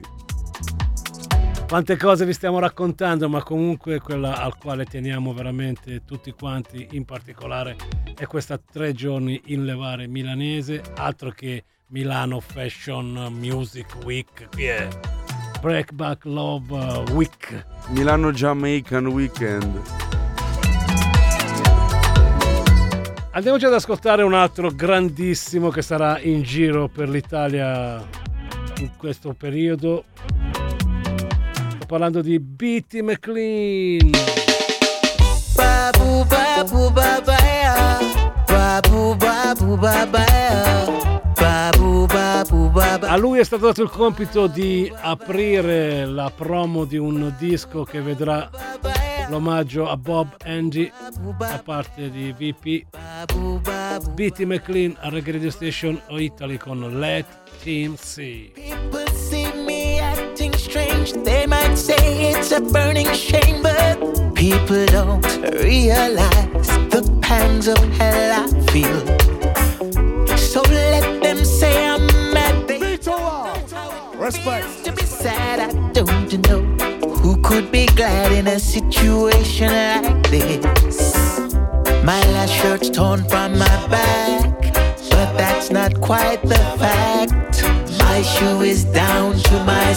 Quante cose vi stiamo raccontando, ma comunque quella al quale teniamo veramente tutti quanti, in particolare, è questa tre giorni in levare milanese, altro che Milano Fashion Music Week, qui è Breakback Love Week. Milano Jamaican Weekend. Andiamoci ad ascoltare un altro grandissimo che sarà in giro per l'Italia in questo periodo. Parlando di Beatty McLean. Babu babu babaya. Babu babu babaya. Babu babu babaya. A lui è stato dato il compito di aprire la promo di un disco che vedrà l'omaggio a Bob Andy da parte di VP. Beatty McLean a Reggae Radio Station o Italy con Let Him See. Strange. They might say it's a burning shame, but people don't realize the pangs of hell I feel. So let them say I'm mad. They Respect. to be sad. I don't know who could be glad in a situation like this. My last shirt's torn from my back, but that's not quite the fact. My shoe is down to my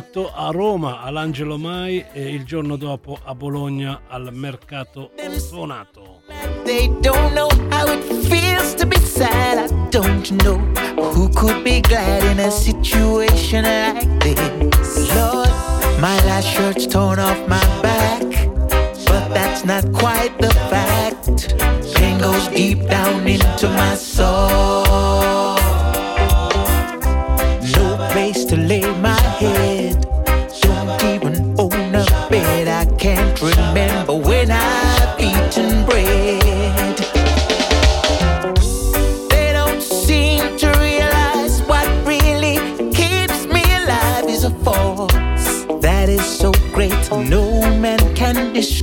8 a Roma all'Angelo Mai e il giorno dopo a Bologna al mercato suonato. They don't know how it feels to be sad. I don't know who could be glad in a situation like this. Lord, my last shirt's torn off my back, but that's not quite the fact. Pain goes deep down into my soul. No place to live.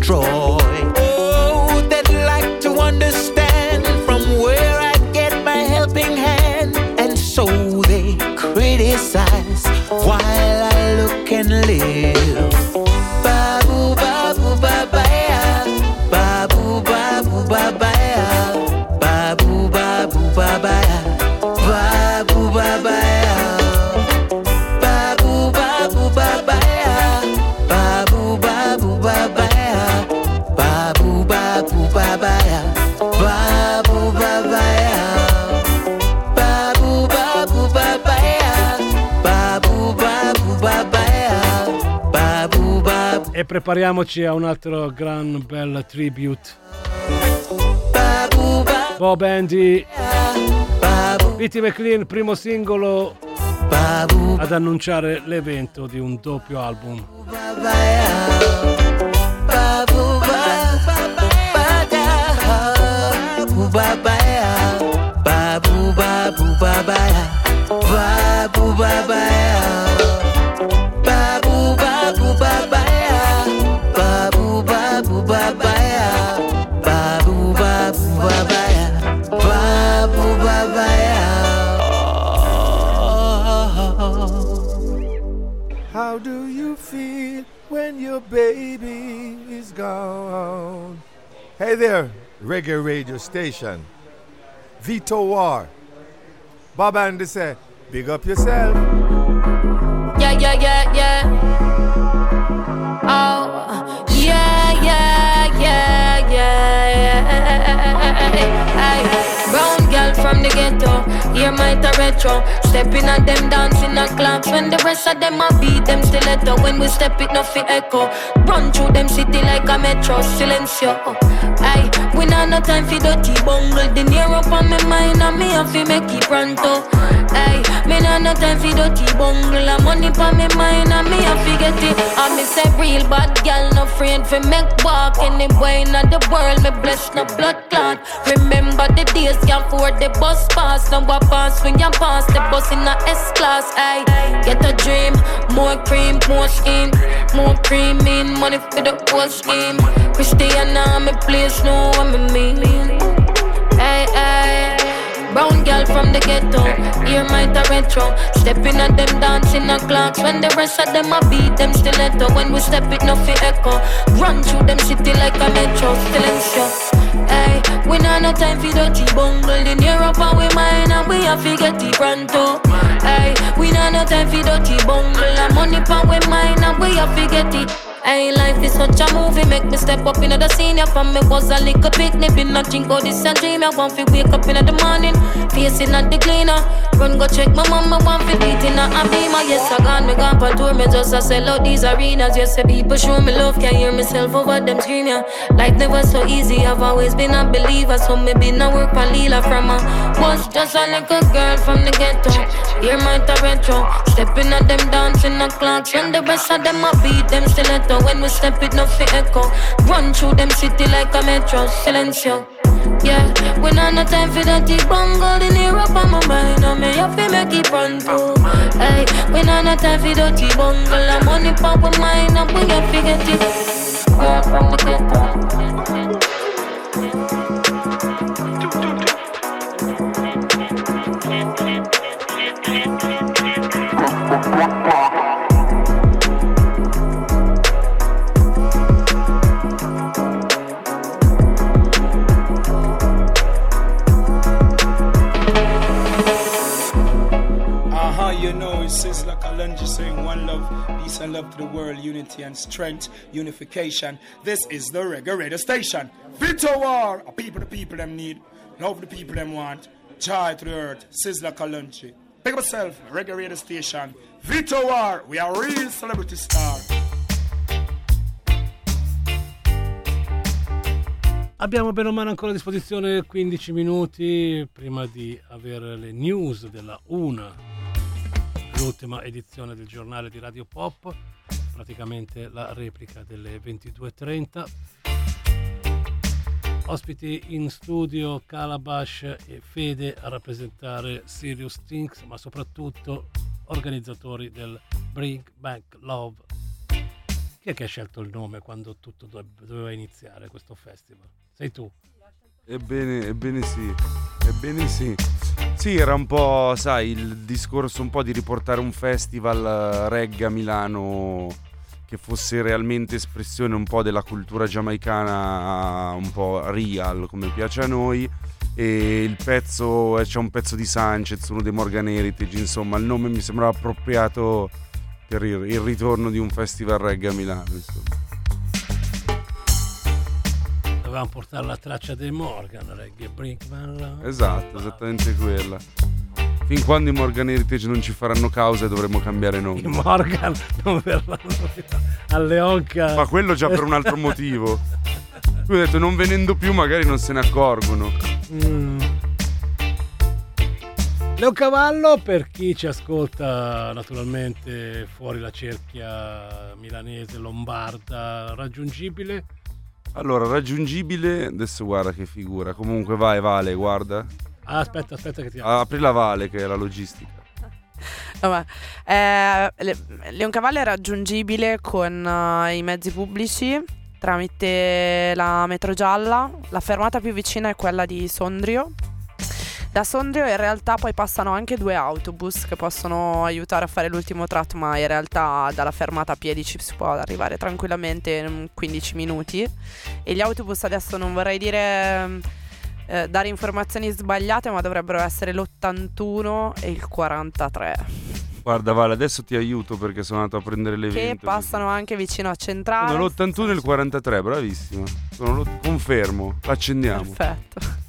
Destroy. Oh, they'd like to understand from where I get my helping hand, and so they criticize while I look and live. Prepariamoci a un altro gran bel tribute. Bob Andy, Pitty McLean, primo singolo ad annunciare l'evento di un doppio album. Babu babaya, babu babaya, Hey there, reggae radio station. Vito War. Bob Andy say, big up yourself. Yeah, yeah, yeah, yeah. Oh, yeah, yeah, yeah, yeah. Aye. Brown girl from the ghetto, hear my retro. Stepping at them dancing at clubs when the rest of them a beat them stiletto. When we step it, nothing echo. Run through them city like a metro, silencio. Oh, Aye, we not no time for dirty bungle. The near up on my mind and me have to make it pronto. Oh. Aye, me not no time for dirty bungle. And money on my mind and me have to get it. I me say real bad girl, no friend for make walk anywhere in the world. Me bless no blood clot. Remember the days can't afford the bus pass. Now I pass when you pass the bus in a S class. Aye, get a dream, more cream, more scheme, more cream in money for the whole scheme. Christiana, me place know what me. Hey, hey. Brown girl from the ghetto, hear my retro. Stepping at them dancing a clocks when the rest of them a beat them stiletto. When we step it, nothing echo. Run through them city like a metro, silencio. Hey, we not no time for dirty bungle. In Europe and we mine and we have to get it pronto. Hey, we not no time for dirty bungle. And money pan we mine and we have to get it. Hey, life is such a movie, make me step up in the scene. From me was a little picnic, been not drink all this a dream. I want to wake up in the morning, facing at the cleaner. Run go check my mama, want to beat in a beamer. Yes, I gone, me gone for tour, me just a sell out these arenas. Yes, the people show me love, can hear myself over them scream, yeah. Life never so easy, I've always been a believer. So me been a work for Lila from a was just a little girl from the ghetto. Hear my retro, stepping at them dancing the clocks. When the rest of them a beat them stiletto. When we step it, no fit echo. Run through them city like a metro, silencio. Yeah, we not no time for that deep bungle in Europe on my mind. I may have to make it run through. Hey, we not no time for that deep bungle. I'm money pop with mine, and we have to get it. Girl from the ghetto. Kalunji saying one love, peace and love to the world, unity and strength, unification. This is the Reggae Radio Station. Veto War, a people the people them need, love the people them want, joy to the earth, Sizzla Kalunji. Pick up yourself, Reggae Radio Station. Veto War, we are real celebrity star. Abbiamo bene o male ancora a disposizione 15 minuti prima di avere le news della una, l'ultima edizione del giornale di Radio Pop, praticamente la replica delle 22.30. Ospiti in studio Calabash e Fede a rappresentare Sirius Things, ma soprattutto organizzatori del Bring Back Love. Chi è che ha scelto il nome quando tutto dove- doveva iniziare questo festival? Sei tu. Ebbene, ebbene sì, ebbene sì. Sì, era un po', sai, il discorso un po' di riportare un festival eh, reggae a Milano che fosse realmente espressione un po' della cultura giamaicana, un po' real, come piace a noi. E il pezzo, eh, c'è un pezzo di Sanchez, uno dei Morgan Heritage, insomma, il nome mi sembrava appropriato per il ritorno di un festival reggae a Milano, insomma. Dovevamo portare la traccia dei Morgan, Reggae Brinkman. Love. Esatto, esattamente quella. Fin quando i Morgan Heritage non ci faranno causa dovremo cambiare nome. I Morgan non verranno a Leonca. Ma quello già per un altro motivo. Lui ha detto non venendo più magari non se ne accorgono. Mm. Leocavallo, per chi ci ascolta naturalmente fuori la cerchia milanese, lombarda, raggiungibile. Allora, raggiungibile, adesso guarda che figura. Comunque vai, Vale, guarda. Ah, aspetta, aspetta che ti Apri la Vale che è la logistica. <laughs> Vabbè. Eh, Le- Leoncavallo è raggiungibile con eh, i mezzi pubblici tramite la metro gialla. La fermata più vicina è quella di Sondrio. Da Sondrio in realtà poi passano anche due autobus che possono aiutare a fare l'ultimo tratto, ma in realtà dalla fermata a piedi ci si può arrivare tranquillamente in 15 minuti. E gli autobus adesso non vorrei dire eh, dare informazioni sbagliate, ma dovrebbero essere l'81 e il 43. Guarda, Vale, adesso ti aiuto perché sono andato a prendere Che l'evento. passano anche vicino a Centrale. Sono l'81 e il 43, bravissima. Sono lo- confermo, accendiamo. Perfetto.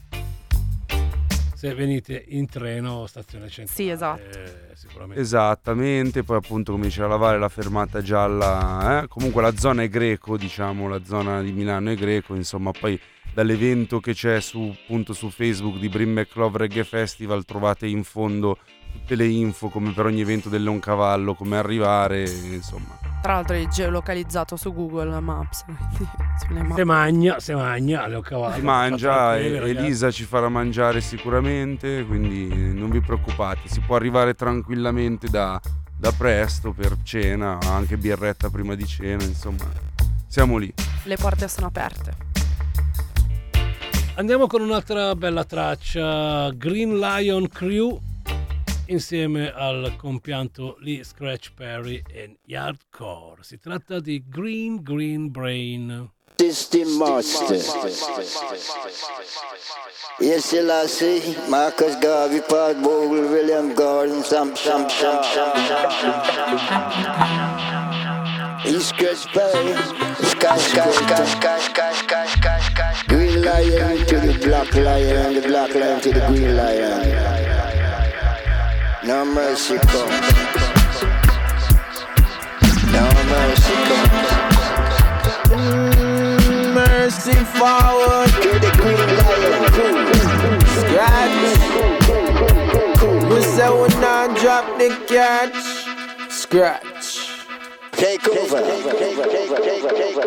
Se venite in treno, stazione centrale. Sì, esatto. eh, sicuramente. Esattamente, poi appunto come diceva la Vale, la fermata gialla, eh? comunque la zona è greco, diciamo, la zona di Milano è greco, insomma, poi dall'evento che c'è su, appunto su Facebook di Brim Love Reggae Festival trovate in fondo tutte le info come per ogni evento del Leoncavallo, come arrivare, insomma. Tra l'altro è geolocalizzato su Google Maps. <laughs> mappe. Se magna, se magna, Leocavallo. Si mangia, e-. Elisa ci farà mangiare sicuramente, quindi non vi preoccupate, si può arrivare tranquillamente da, da presto per cena, anche birretta prima di cena, insomma, siamo lì. Le porte sono aperte. Andiamo con un'altra bella traccia, Green Lion Crew, insieme al compianto Lee Scratch Perry e Yardcore. Si tratta di Green Green Brain. System Master. Yes, Selassie, Marcus Garvey, Paul Bogle, William Gordon, Sam Sam Sam He scratched by Sky, sky, sky, sky, sky, sky, sky, sky. Green lion to the black lion, and the black lion to the green lion. No mercy come. No mercy come. Mercy forward to the green lion. Scratch You say we not drop the catch Scratch Take over.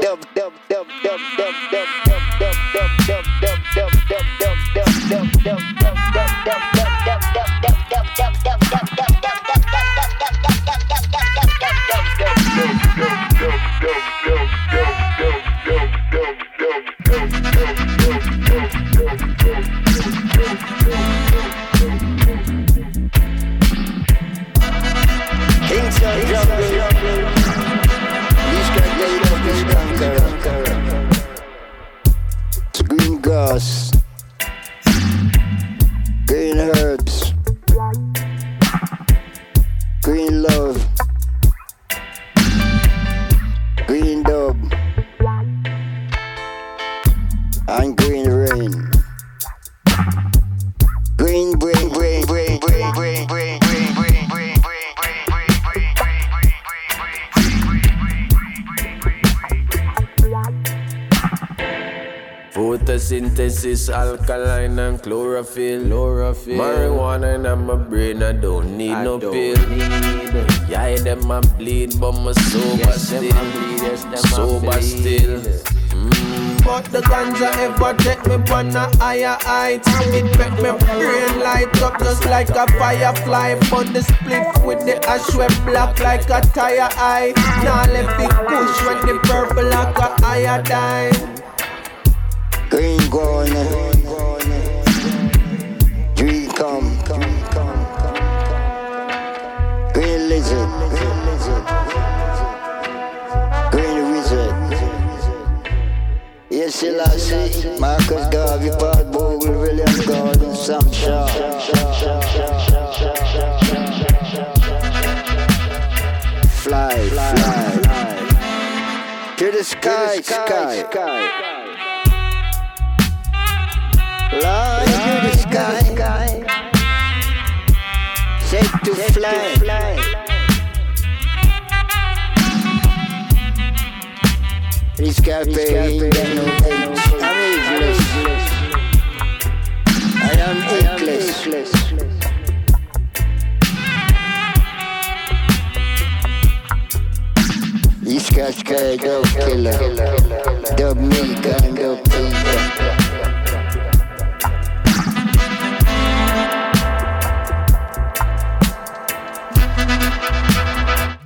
Dub, dub, dub, dub, dub, dub, dub, dub, dub, dub, dub, dub, dub, dub, dub, dub, dub, Inside jungle. These green grass. Green herbs. Synthesis, alkaline and chlorophyll. chlorophyll. Marijuana in my brain, I don't need I no don't pill. Yeah, them a bleed, but my sober Yes, still. bleed, yes, sober still. Mm. But the ganja ever take me on a higher height. It make me brain light up just like a firefly. But the split with the ash went black like a tire eye. Now let me push when the purple like a iodine. Corner. Green come. Green lizard. Green wizard. Yes, Marcus Garvey, Paul Bogle, William Gordon, Sam Shaw. Fly, to the sky, sky. Fly to the sky, set to fly. This cafe ain't got no edge. I'm ageless. I am ageless. This cat's guy, dub killer. Dub me, gun, dub Peter.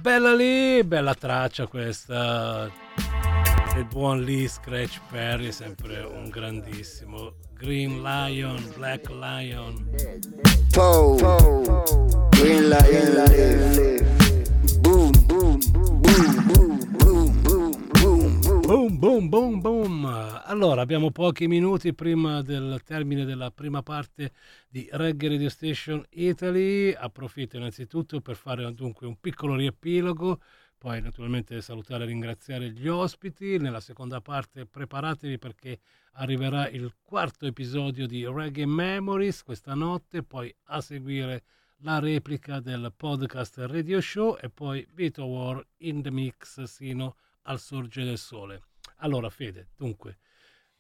Bella lì, bella traccia questa. Il buon Lee Scratch Perry, sempre un grandissimo. Green Lion, Black Lion. Poe, Green Lion. Boom, boom, boom, boom, boom, boom, boom, boom. Boom, boom. Allora, abbiamo pochi minuti prima del termine della prima parte di Reggae Radio Station Italy. Approfitto innanzitutto per fare dunque un piccolo riepilogo, poi naturalmente salutare e ringraziare gli ospiti. Nella seconda parte preparatevi perché arriverà il quarto episodio di Reggae Memories questa notte, poi a seguire la replica del podcast Radio Show e poi Beat War in the Mix sino al sorgere del sole. Allora, Fede, dunque,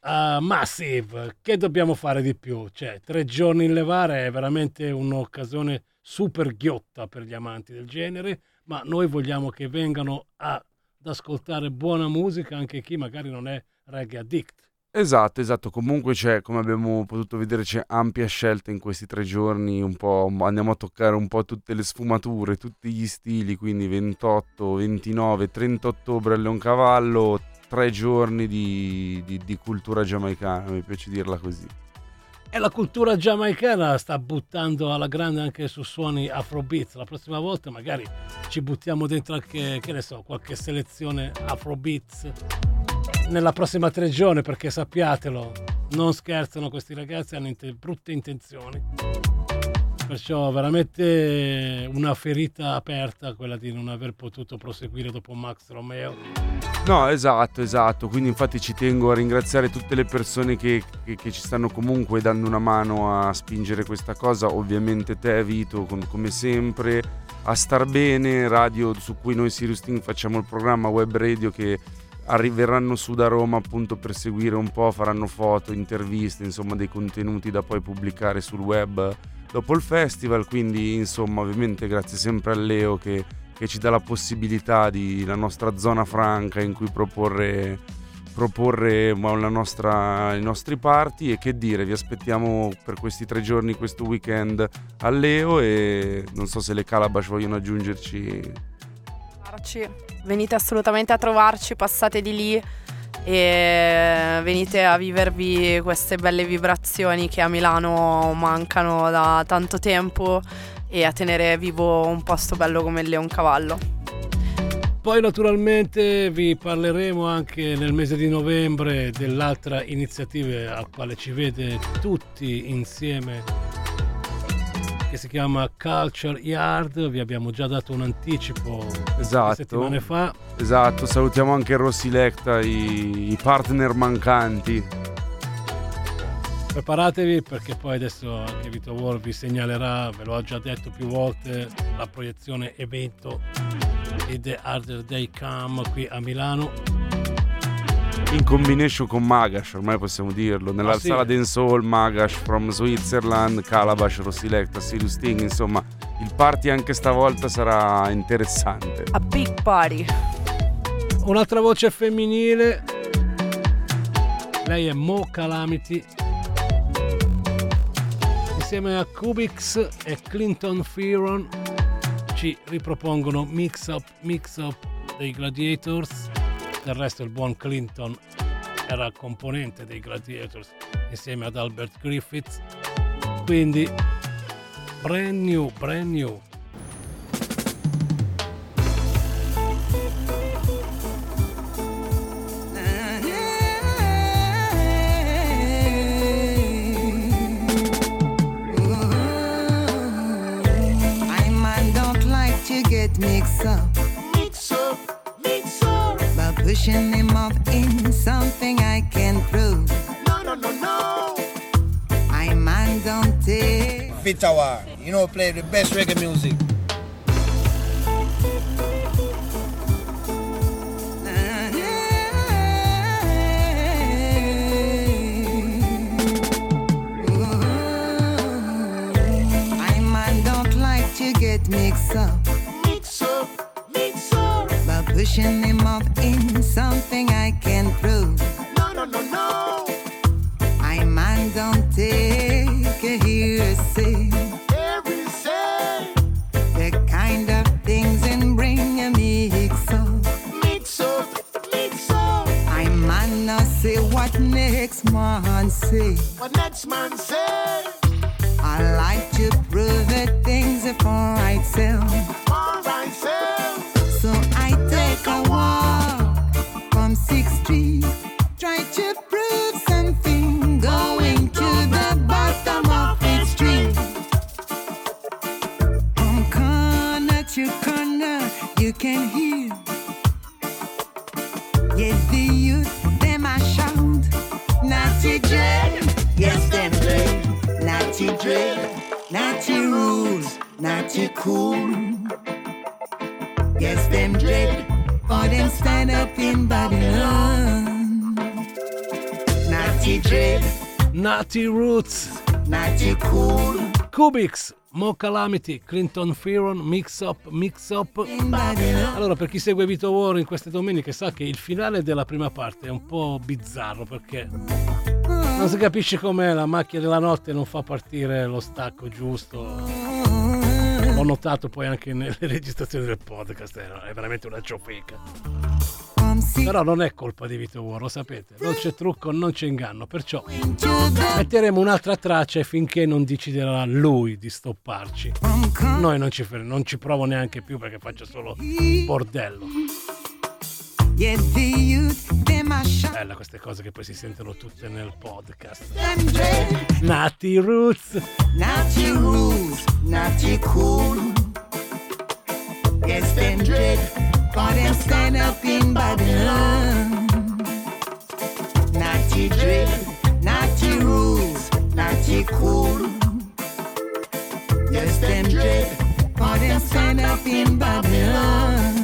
uh, Massive, che dobbiamo fare di più? Cioè, tre giorni in levare è veramente un'occasione super ghiotta per gli amanti del genere, ma noi vogliamo che vengano a- ad ascoltare buona musica anche chi magari non è reggae addict. Esatto, esatto. Comunque c'è, come abbiamo potuto vedere, c'è ampia scelta in questi tre giorni. Un po', andiamo a toccare un po' tutte le sfumature, tutti gli stili. Quindi 28, 29, 30 ottobre a Leoncavallo, tre giorni di, di- di cultura giamaicana, mi piace dirla così. E la cultura giamaicana sta buttando alla grande anche su suoni afrobeats. La prossima volta magari ci buttiamo dentro anche, che ne so, qualche selezione afrobeats nella prossima tre giorni perché sappiatelo, non scherzano questi ragazzi, hanno inte- brutte intenzioni. Perciò veramente una ferita aperta quella di non aver potuto proseguire dopo Max Romeo. No, esatto, esatto. Quindi infatti ci tengo a ringraziare tutte le persone che, che- che ci stanno comunque dando una mano a spingere questa cosa. Ovviamente te, Vito, com- come sempre, a Star Bene, radio su cui noi Sirius Team facciamo il programma web radio che arriveranno su da Roma appunto per seguire un po', faranno foto, interviste, insomma dei contenuti da poi pubblicare sul web dopo il festival. Quindi insomma ovviamente grazie sempre a Leo che che ci dà la possibilità di la nostra zona franca in cui proporre, proporre nostra- i nostri party e che dire, vi aspettiamo per questi tre giorni, questo weekend a Leo e non so se le Calabash vogliono aggiungerci. Trovarci. Venite assolutamente a trovarci, passate di lì e venite a vivervi queste belle vibrazioni che a Milano mancano da tanto tempo e a tenere vivo un posto bello come il Leoncavallo. Poi naturalmente vi parleremo anche nel mese di novembre dell'altra iniziativa al quale ci vede tutti insieme che si chiama Culture Yard, vi abbiamo già dato un anticipo Esatto. settimane fa. Esatto, salutiamo anche Rossi Lecta, i, i partner mancanti. Preparatevi perché poi adesso anche Vito War vi segnalerà, ve l'ho già detto più volte, la proiezione evento di The Harder Day Come qui a Milano. In combination con Magash, ormai possiamo dirlo. Nella Ah, sì? sala dancehall, Magash from Switzerland, Calabash, Rossilecta, Sirius Sting, insomma, il party anche stavolta sarà interessante. A big party. Un'altra voce femminile. Lei è Mo Calamity. Insieme a Kubix e Clinton Fearon ci ripropongono Mix Up Mix Up dei Gladiators. Del resto il buon Clinton era componente dei Gladiators insieme ad Albert Griffiths. Quindi brand new, brand new. Mixed up. Pushing him up in something I can prove. No, no, no, no. I man don't take. Fit Tower, you know, play the best reggae music. Uh-huh. I man don't like to get mixed up. Pushing him up in something I can prove. No, no, no, no. I man don't take a hearsay. Every say. The kind of things and bring a mix up. Mix up, mix up. I man not say what next man say. What next man say? I like to prove that things are for itself. Natty Roots. natty cool. Kubix, Mo Calamity, Clinton Fearon, Mix Up, Mix Up. Allora, per chi segue Vito War in queste domeniche sa che il finale della prima parte è un po' bizzarro perché non si capisce com'è la macchina della notte non fa partire lo stacco giusto. L'ho notato poi anche nelle <laughs> registrazioni del podcast, è veramente una ciofeca. Però non è colpa di Vito War, lo sapete, non c'è trucco, non c'è inganno, perciò metteremo un'altra traccia finché non deciderà lui di stopparci. Noi non ci, fer- non ci provo neanche più perché faccio solo bordello. Bella queste cose che poi si sentono tutte nel podcast. Nati Roots. natty rules, natty cool. Yes, dread, for them stand up in Babylon. Natty dread, natty rules, natty cool. Yes, them dread, for them stand up in Babylon.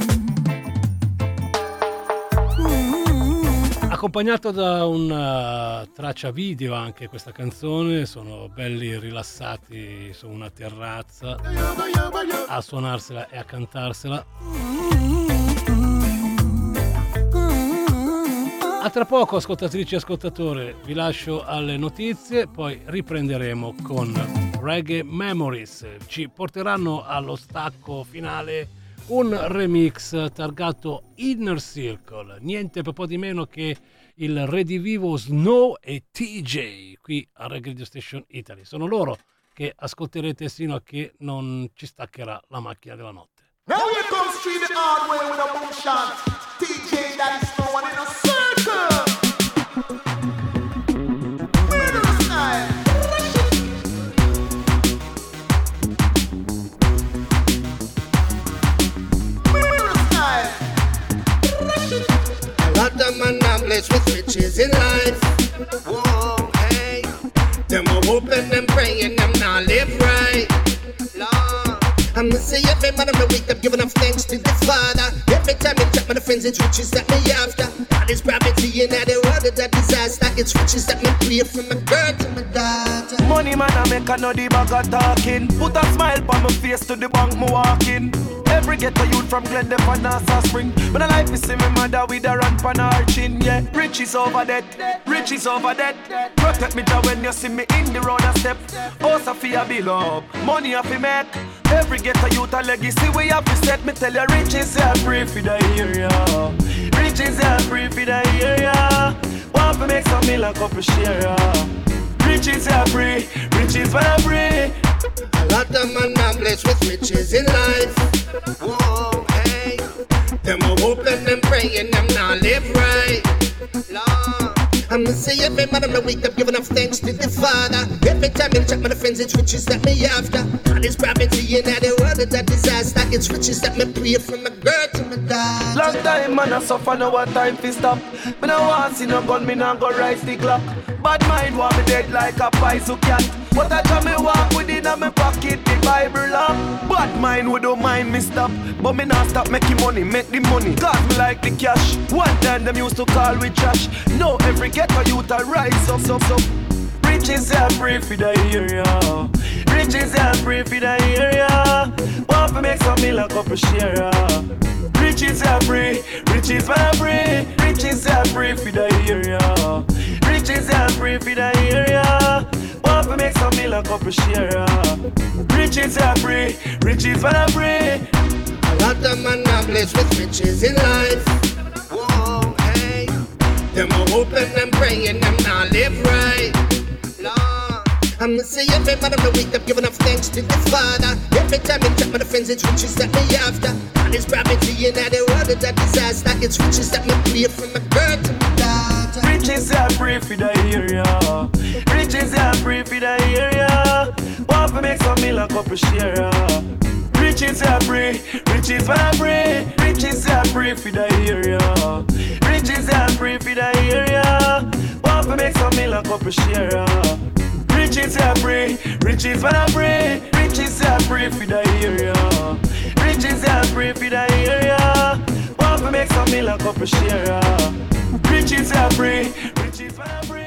Accompagnato da una traccia video anche questa canzone, sono belli rilassati su una terrazza a suonarsela e a cantarsela. A tra poco, ascoltatrici e ascoltatore, vi lascio alle notizie, poi riprenderemo con Reggae Memories. Ci porteranno allo stacco finale un remix targato Inner Circle, niente per po' di meno che il redivivo Snow e TJ qui a Reggae Radio Station Italy. Sono loro che ascolterete sino a che non ci staccherà la macchina della notte. Now here comes Street the hard way with a boom shot. TJ that is A are blessed with riches in life. Whoa, hey. Them are hoping, them praying, them not live right. Lord. I'ma say every man the week I'm giving up thanks to the Father. Every time I check my friends, it's riches that me after. All this poverty and all the world that disaster. It's riches that me pray from my girl to my daughter. Money man, I make another bag of talking. Put a smile on my face to the bank, me walking. Every ghetto youth from Glendale and Nassau Spring. When I like to see my mother with a run on her chin, yeah. Riches over that, riches over that. Protect me job when you see me in the road a step. Oh, Sophia be love, money I fi make. Every ghetto youth a legacy we have to set. Me tell you, riches are free for the area. Riches are free for the area. Want to make some million couple share. yeah. Riches are free, riches are free. A lot of man are blessed with riches in life. Whoa, hey. Them are hoping and praying, them not live right. Lord. I'ma say every man on the week I'm giving up thanks to the Father. Every time I check my friends, it's riches that me after. All this poverty and all the world is a disaster. It's riches that me pray from my girl to my dad. Long time man I suffer, now what time fi stop. Me no want see no gun, me no go rise the clock. Bad mind want me dead like a paisu cat. But I tell me walk with it in my pocket, the Bible lock. Bad mind we don't mind me stop, but me not stop making money, make the money. Cause me like the cash. One time them used to call we trash. Now every ghetto youth I rise up, up, up. Riches are free for the area. Riches are free for the area. Want to make some million couple share. Riches are free, riches are free, riches are free for the area. Riches are free for the area. Want to make some million couple share. yeah. Riches are free, riches are free. A lot of man are blessed with riches in life. Whoa, hey. Them are hoping and praying, them not live right. I'ma say every man on the week I'm giving up thanks to the Father. Every time I check my friends, it's riches that me after. All this poverty and the world a disaster. It's riches that me pray from my girl to my daughter. Riches are free for the area. Riches are free for the area. Want to make some million couple share. Riches are free, riches are free, riches are free for the area. Riches are free for the area. Want to make some million couple share. Riches are free, riches are free, riches are free for the area. Riches are free for the area. Want to make some million couple share. Riches are free, riches are free.